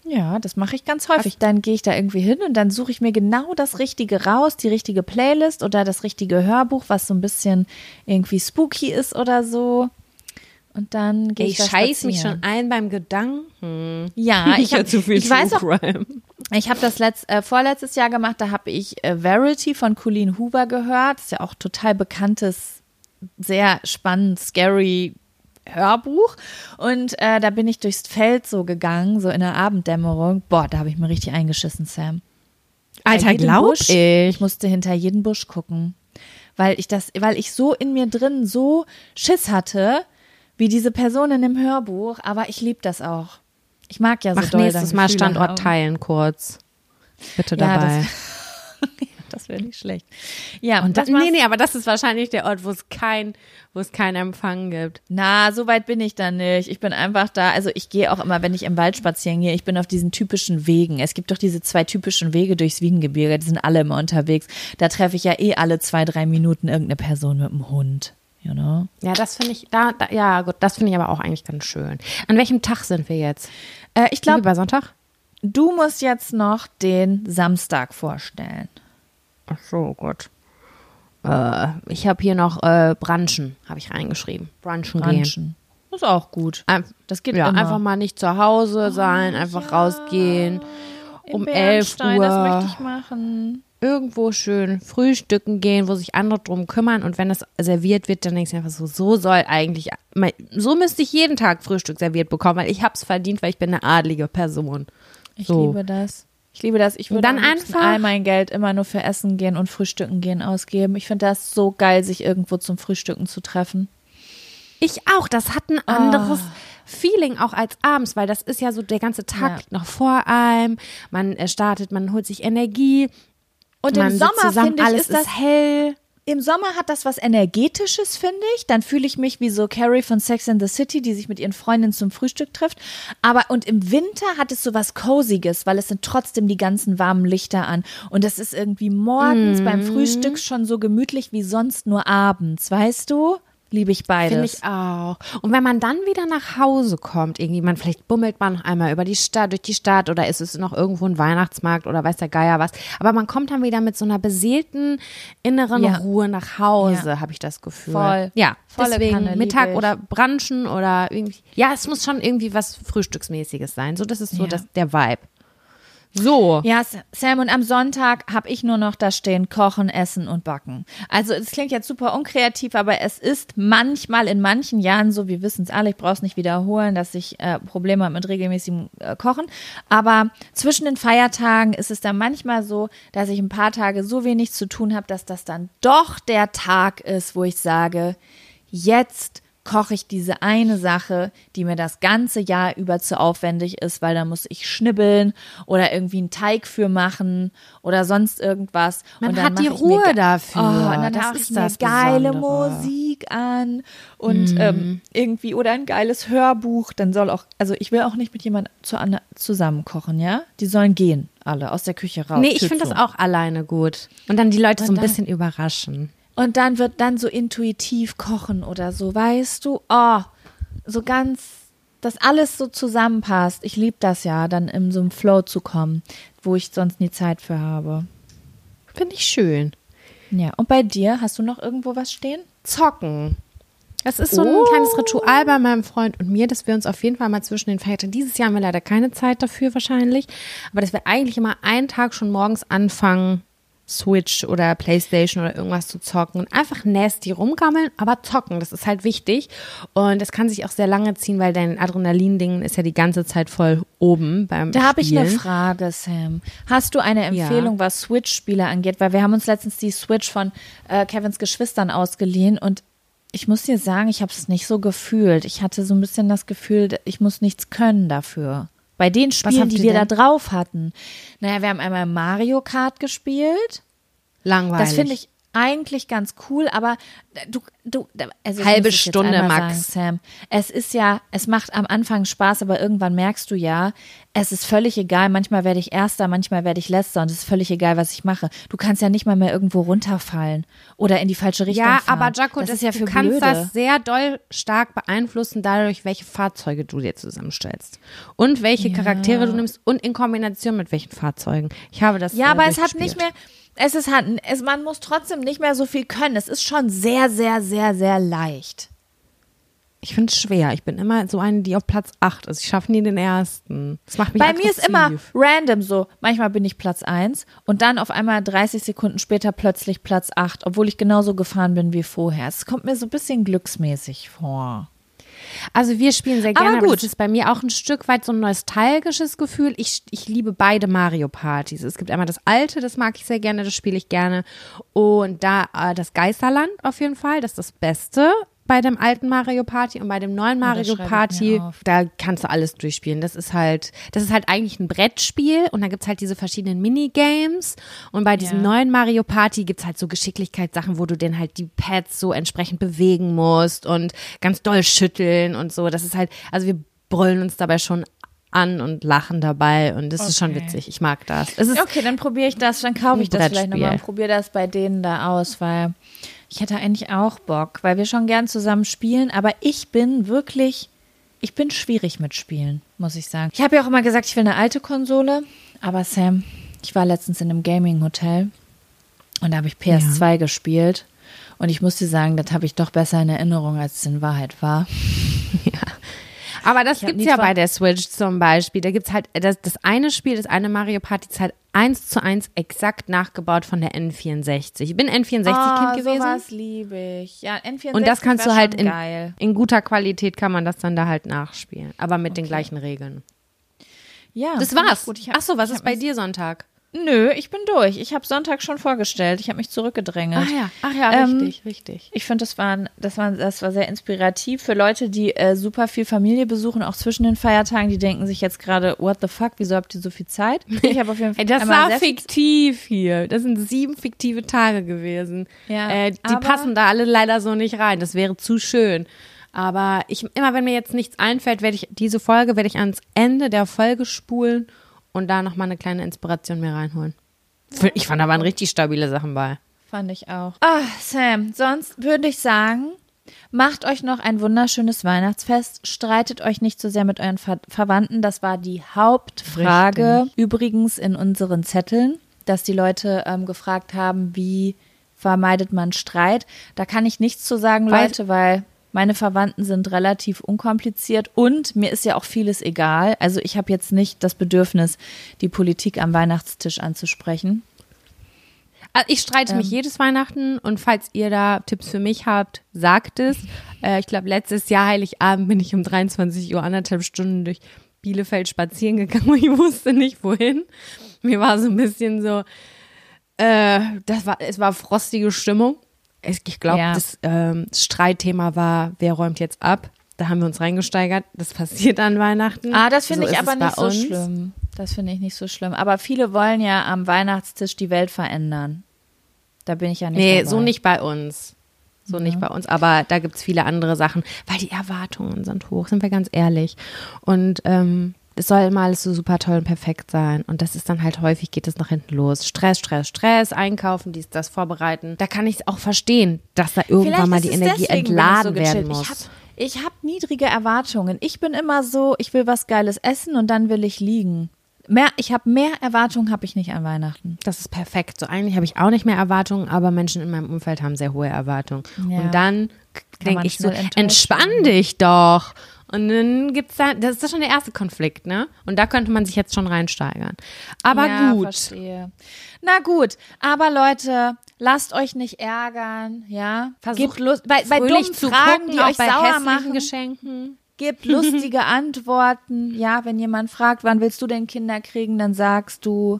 Ja, das mache ich ganz häufig. Dann gehe ich da irgendwie hin und dann suche ich mir genau das Richtige raus, die richtige Playlist oder das richtige Hörbuch, was so ein bisschen irgendwie spooky ist oder so. Und dann gehe ich Ich scheiß mich schon ein beim Gedanken. Ja, ich, hab, ich weiß auch, Crime. ich habe das letzt, äh, vorletztes Jahr gemacht, da habe ich äh, Verity von Colleen Hoover gehört. Das ist ja auch total bekanntes, sehr spannend, scary Hörbuch. Und äh, da bin ich durchs Feld so gegangen, so in der Abenddämmerung. Boah, da habe ich mir richtig eingeschissen, Sam. Alter, glaub Busch. ich. Ich musste hinter jeden Busch gucken, weil ich das, weil ich so in mir drin so Schiss hatte, wie diese Person in dem Hörbuch. Aber ich liebe das auch. Ich mag ja so Mach doll nächstes Mal Gefühle Standort haben. teilen kurz. Bitte Ja, dabei. das, das wäre nicht schlecht. Ja, Und das, nee, nee, aber das ist wahrscheinlich der Ort, wo es kein, wo es keinen Empfang gibt. Na, so weit bin ich da nicht. Ich bin einfach da. Also ich gehe auch immer, wenn ich im Wald spazieren gehe, ich bin auf diesen typischen Wegen. Es gibt doch diese zwei typischen Wege durchs Wiegengebirge, die sind alle immer unterwegs. Da treffe ich ja eh alle zwei, drei Minuten irgendeine Person mit dem Hund. You know? Ja, das finde ich, da, da, ja gut, das finde ich aber auch eigentlich ganz schön. An welchem Tag sind wir jetzt? Äh, ich glaube, bei Sonntag? du musst jetzt noch den Samstag vorstellen. Ach so, gut. Äh, ich habe hier noch äh, Branchen, habe ich reingeschrieben. Branchen, gehen. Brunchen. Das ist auch gut. Ein, Das geht ja, immer. einfach mal nicht zu Hause sein, einfach rausgehen. Im um 11 Bernstein, Das Uhr. möchte ich machen. Irgendwo schön frühstücken gehen, wo sich andere drum kümmern. Und wenn das serviert wird, dann denkst du einfach so, so soll eigentlich, so müsste ich jeden Tag Frühstück serviert bekommen, weil ich habe es verdient, weil ich bin eine adlige Person. Ich So. liebe das. Ich liebe das. Ich würde dann einfach- all mein Geld immer nur für Essen gehen und Frühstücken gehen ausgeben. Ich finde das so geil, sich irgendwo zum Frühstücken zu treffen. Ich auch. Das hat ein anderes Feeling auch als abends, weil das ist ja so der ganze Tag Ja. noch vor einem. Man äh, startet, man holt sich Energie. Und man im Sommer finde ich, alles ist das ist hell. Im Sommer hat das was Energetisches, finde ich. Dann fühle ich mich wie so Carrie von Sex in the City, die sich mit ihren Freundinnen zum Frühstück trifft. Aber und im Winter hat es so was Coziges, weil es sind trotzdem die ganzen warmen Lichter an. Und es ist irgendwie morgens beim Mhm. Frühstück schon so gemütlich wie sonst nur abends, weißt du? Liebe ich beides. Finde ich auch. Und wenn man dann wieder nach Hause kommt, irgendwie, man vielleicht bummelt man noch einmal über die Stadt, durch die Stadt oder ist es noch irgendwo ein Weihnachtsmarkt oder weiß der Geier was. Aber man kommt dann wieder mit so einer beseelten inneren Ja. Ruhe nach Hause, Ja. habe ich das Gefühl. Voll. Ja, Volle deswegen lieb Mittag oder Branchen oder irgendwie. Ja, es muss schon irgendwie was Frühstücksmäßiges sein. So, das ist so Ja. das, der Vibe. So. Ja, Sam, und am Sonntag habe ich nur noch da stehen, kochen, essen und backen. Also es klingt jetzt super unkreativ, aber es ist manchmal in manchen Jahren so, wir wissen es alle, ich brauche es nicht wiederholen, dass ich äh, Probleme habe mit regelmäßigem äh, Kochen. Aber zwischen den Feiertagen ist es dann manchmal so, dass ich ein paar Tage so wenig zu tun habe, dass das dann doch der Tag ist, wo ich sage, jetzt koche ich diese eine Sache, die mir das ganze Jahr über zu aufwendig ist, weil da muss ich schnibbeln oder irgendwie einen Teig für machen oder sonst irgendwas. Man und dann hat die mir Ruhe dafür. Oh, und dann Das ich mir das geile Besondere. Musik an und ähm, irgendwie oder ein geiles Hörbuch. Dann soll auch, also ich will auch nicht mit jemandem zu, zusammen kochen, ja? Die sollen gehen, alle aus der Küche raus. Nee, ich finde das auch alleine gut. Und dann die Leute so ein bisschen überraschen. Und dann wird dann so intuitiv kochen oder so, weißt du? Oh, so ganz, dass alles so zusammenpasst. Ich liebe das ja, dann in so einem Flow zu kommen, wo ich sonst nie Zeit für habe. Finde ich schön. Ja, und bei dir, hast du noch irgendwo was stehen? Zocken. Das ist so ein Oh. kleines Ritual bei meinem Freund und mir, dass wir uns auf jeden Fall mal zwischen den Feiertagen, dieses Jahr haben wir leider keine Zeit dafür wahrscheinlich, aber dass wir eigentlich immer einen Tag schon morgens anfangen, Switch oder Playstation oder irgendwas zu zocken und einfach nasty rumgammeln, aber zocken, das ist halt wichtig und das kann sich auch sehr lange ziehen, weil dein Adrenalin-Ding ist ja die ganze Zeit voll oben beim Da habe ich eine. Frage, Sam. Hast du eine Ja. Empfehlung, was Switch-Spiele angeht? Weil wir haben uns letztens die Switch von äh, Kevins Geschwistern ausgeliehen und ich muss dir sagen, ich habe es nicht so gefühlt. Ich hatte so ein bisschen das Gefühl, ich muss nichts können dafür. Bei den Spielen, die wir da denn? drauf hatten. Naja, wir haben einmal Mario Kart gespielt. Langweilig. Das finde ich eigentlich ganz cool, aber du, du, also Halbe Stunde, Max. Sagen, Sam, es ist ja, es macht am Anfang Spaß, aber irgendwann merkst du ja, es ist völlig egal. Manchmal werde ich Erster, manchmal werde ich Letzter und es ist völlig egal, was ich mache. Du kannst ja nicht mal mehr irgendwo runterfallen oder in die falsche Richtung Ja, fahren. aber Jaco, das, das, ist ja für du kannst Blöde. das sehr doll stark beeinflussen, dadurch, welche Fahrzeuge du dir zusammenstellst. Und welche Charaktere du nimmst und in Kombination mit welchen Fahrzeugen. Ich habe das Ja, äh, aber es hat nicht mehr, es ist halt, es, man muss trotzdem nicht mehr so viel können. Es ist schon sehr, sehr, sehr, sehr leicht. Ich finde es schwer. Ich bin immer so eine, die auf Platz 8 ist. Ich schaffe nie den ersten. Das macht mich Bei mir ist immer aggressiv. random so. Manchmal bin ich Platz 1 und dann auf einmal 30 Sekunden später plötzlich Platz 8, obwohl ich genauso gefahren bin wie vorher. Es kommt mir so ein bisschen glücksmäßig vor. Also wir spielen sehr Aber gerne, aber gut. das ist bei mir auch ein Stück weit so ein nostalgisches Gefühl. Ich, ich liebe beide Mario Partys. Es gibt einmal das alte, das mag ich sehr gerne, das spiele ich gerne. Und da äh, das Geisterland auf jeden Fall, das ist das Beste bei dem alten Mario Party und bei dem neuen Mario Party, da kannst du alles durchspielen. Das ist halt, das ist halt eigentlich ein Brettspiel und da gibt's halt diese verschiedenen Minigames und bei diesem Ja. neuen Mario Party gibt's halt so Geschicklichkeitssachen, wo du den halt die Pads so entsprechend bewegen musst und ganz doll schütteln und so. Das ist halt, also wir brüllen uns dabei schon an und lachen dabei und das ist schon Okay. witzig. Ich mag das. Es ist Okay, dann probiere ich das, dann kaufe ich das vielleicht nochmal und probiere das bei denen da aus, weil ich hätte eigentlich auch Bock, weil wir schon gern zusammen spielen, aber ich bin wirklich, ich bin schwierig mit Spielen, muss ich sagen. Ich habe ja auch immer gesagt, ich will eine alte Konsole, aber Sam, ich war letztens in einem Gaming-Hotel und da habe ich PS2 gespielt und ich muss dir sagen, das habe ich doch besser in Erinnerung, als es in Wahrheit war. Aber das hab gibt's ja bei der Switch zum Beispiel. Da gibt's halt das, das eine Spiel, das eine Mario Party ist halt eins zu eins exakt nachgebaut von der N64. Ich bin N64-Kind Ah, gewesen. sowas liebe ich. Ja, N64 Und das kannst du halt in, geil. in guter Qualität kann man das dann da halt nachspielen. Aber mit den gleichen Regeln. Ja, Das ich war's. Gut. Ich hab- Ach so, was ich ist bei dir Sonntag? Nö, ich bin durch. Ich habe Sonntag schon vorgestellt. Ich habe mich zurückgedrängelt. ja, ach ja, Ähm, richtig, richtig. Ich finde, das, waren, das, war, das war sehr inspirativ für Leute, die äh, super viel Familie besuchen, auch zwischen den Feiertagen. Die denken sich jetzt gerade, what the fuck, wieso habt ihr so viel Zeit? Ich habe auf jeden Fall Ey, das war fiktiv hier. Das sind sieben fiktive Tage gewesen. Ja, äh, die passen da alle leider so nicht rein. Das wäre zu schön. Aber ich, immer wenn mir jetzt nichts einfällt, werde ich diese Folge werde ich ans Ende der Folge spulen und da noch mal eine kleine Inspiration mir reinholen. Ich fand, da waren richtig stabile Sachen bei. Fand ich auch. Ah, Sam, sonst würde ich sagen, macht euch noch ein wunderschönes Weihnachtsfest. Streitet euch nicht so sehr mit euren Ver Verwandten. Das war die Hauptfrage. Übrigens in unseren Zetteln, dass die Leute ähm, gefragt haben, wie vermeidet man Streit. Da kann ich nichts zu sagen, Weil- Leute, weil meine Verwandten sind relativ unkompliziert und mir ist ja auch vieles egal. Also ich habe jetzt nicht das Bedürfnis, die Politik am Weihnachtstisch anzusprechen. Also ich streite mich jedes Weihnachten und falls ihr da Tipps für mich habt, sagt es. Äh, ich glaube, letztes Jahr Heiligabend bin ich um 23 Uhr anderthalb Stunden durch Bielefeld spazieren gegangen und ich wusste nicht wohin. Mir war so ein bisschen so, äh, das war, es war frostige Stimmung. Es, ich glaube, Ja. das ähm, Streitthema war, wer räumt jetzt ab? Da haben wir uns reingesteigert. Das passiert an Weihnachten. Ah, das finde So ich aber es nicht so uns. schlimm. Das finde ich nicht so schlimm. Aber viele wollen ja am Weihnachtstisch die Welt verändern. Da bin ich ja nicht Nee, dabei. so nicht bei uns. So nicht bei uns. Aber da gibt's viele andere Sachen, weil die Erwartungen sind hoch, sind wir ganz ehrlich. Und ähm, es soll immer alles so super toll und perfekt sein. Und das ist dann halt häufig, geht es nach hinten los. Stress, Stress, Stress, einkaufen, dies, das vorbereiten. Da kann ich es auch verstehen, dass da irgendwann Vielleicht mal die Energie entladen so werden muss. Ich habe hab niedrige Erwartungen. Ich bin immer so, ich will was Geiles essen und dann will ich liegen. Mehr, ich habe mehr Erwartungen habe ich nicht an Weihnachten. Das ist perfekt. So eigentlich habe ich auch nicht mehr Erwartungen, aber Menschen in meinem Umfeld haben sehr hohe Erwartungen. Ja. Und dann denke ich so, entspann dich doch. Und dann gibt's da, das ist ja schon der erste Konflikt, ne? Und da könnte man sich jetzt schon reinsteigern. Aber ja, gut. Verstehe. Na gut, aber Leute, lasst euch nicht ärgern, ja? Versucht Gebt Lust, bei, bei dummen zu Fragen, gucken, die euch bei sauer machen, Geschenken. Gebt lustige Antworten. Ja, wenn jemand fragt, wann willst du denn Kinder kriegen, dann sagst du,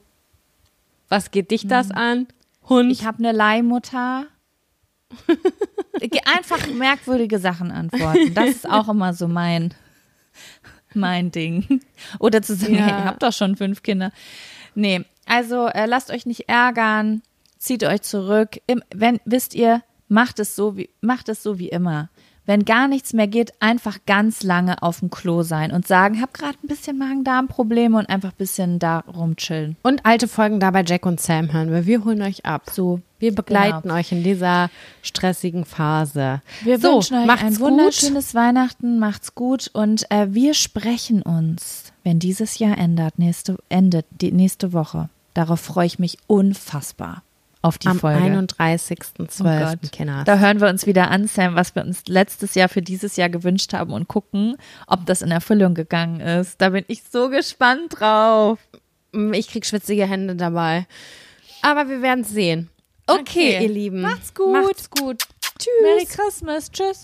Was geht dich das an? Hund. Hm. ich habe eine Leihmutter. Einfach merkwürdige Sachen antworten. Das ist auch immer so mein, mein Ding. Oder zu sagen, Ja. hey, ihr habt doch schon fünf Kinder. Nee, also äh, lasst euch nicht ärgern. zieht euch zurück. Im, wenn, wisst ihr, macht es so wie, macht es so wie immer. Wenn gar nichts mehr geht, einfach ganz lange auf dem Klo sein und sagen, hab gerade ein bisschen Magen-Darm-Probleme und einfach ein bisschen da rumchillen. Und alte Folgen da bei Jack und Sam hören wir. Wir holen euch ab. So, Wir begleiten euch in dieser stressigen Phase. Wir so, wünschen euch ein gut. wunderschönes Weihnachten, macht's gut und äh, wir sprechen uns, wenn dieses Jahr endet, nächste, endet, die nächste Woche. Darauf freue ich mich unfassbar auf die Am Folge. 31.12. Oh. Da hören wir uns wieder an, Sam, was wir uns letztes Jahr für dieses Jahr gewünscht haben und gucken, ob das in Erfüllung gegangen ist. Da bin ich so gespannt drauf. Ich krieg schwitzige Hände dabei. Aber wir werden sehen. Okay, Okay. ihr Lieben. Macht's gut. Macht's gut. Tschüss. Merry Christmas. Tschüss.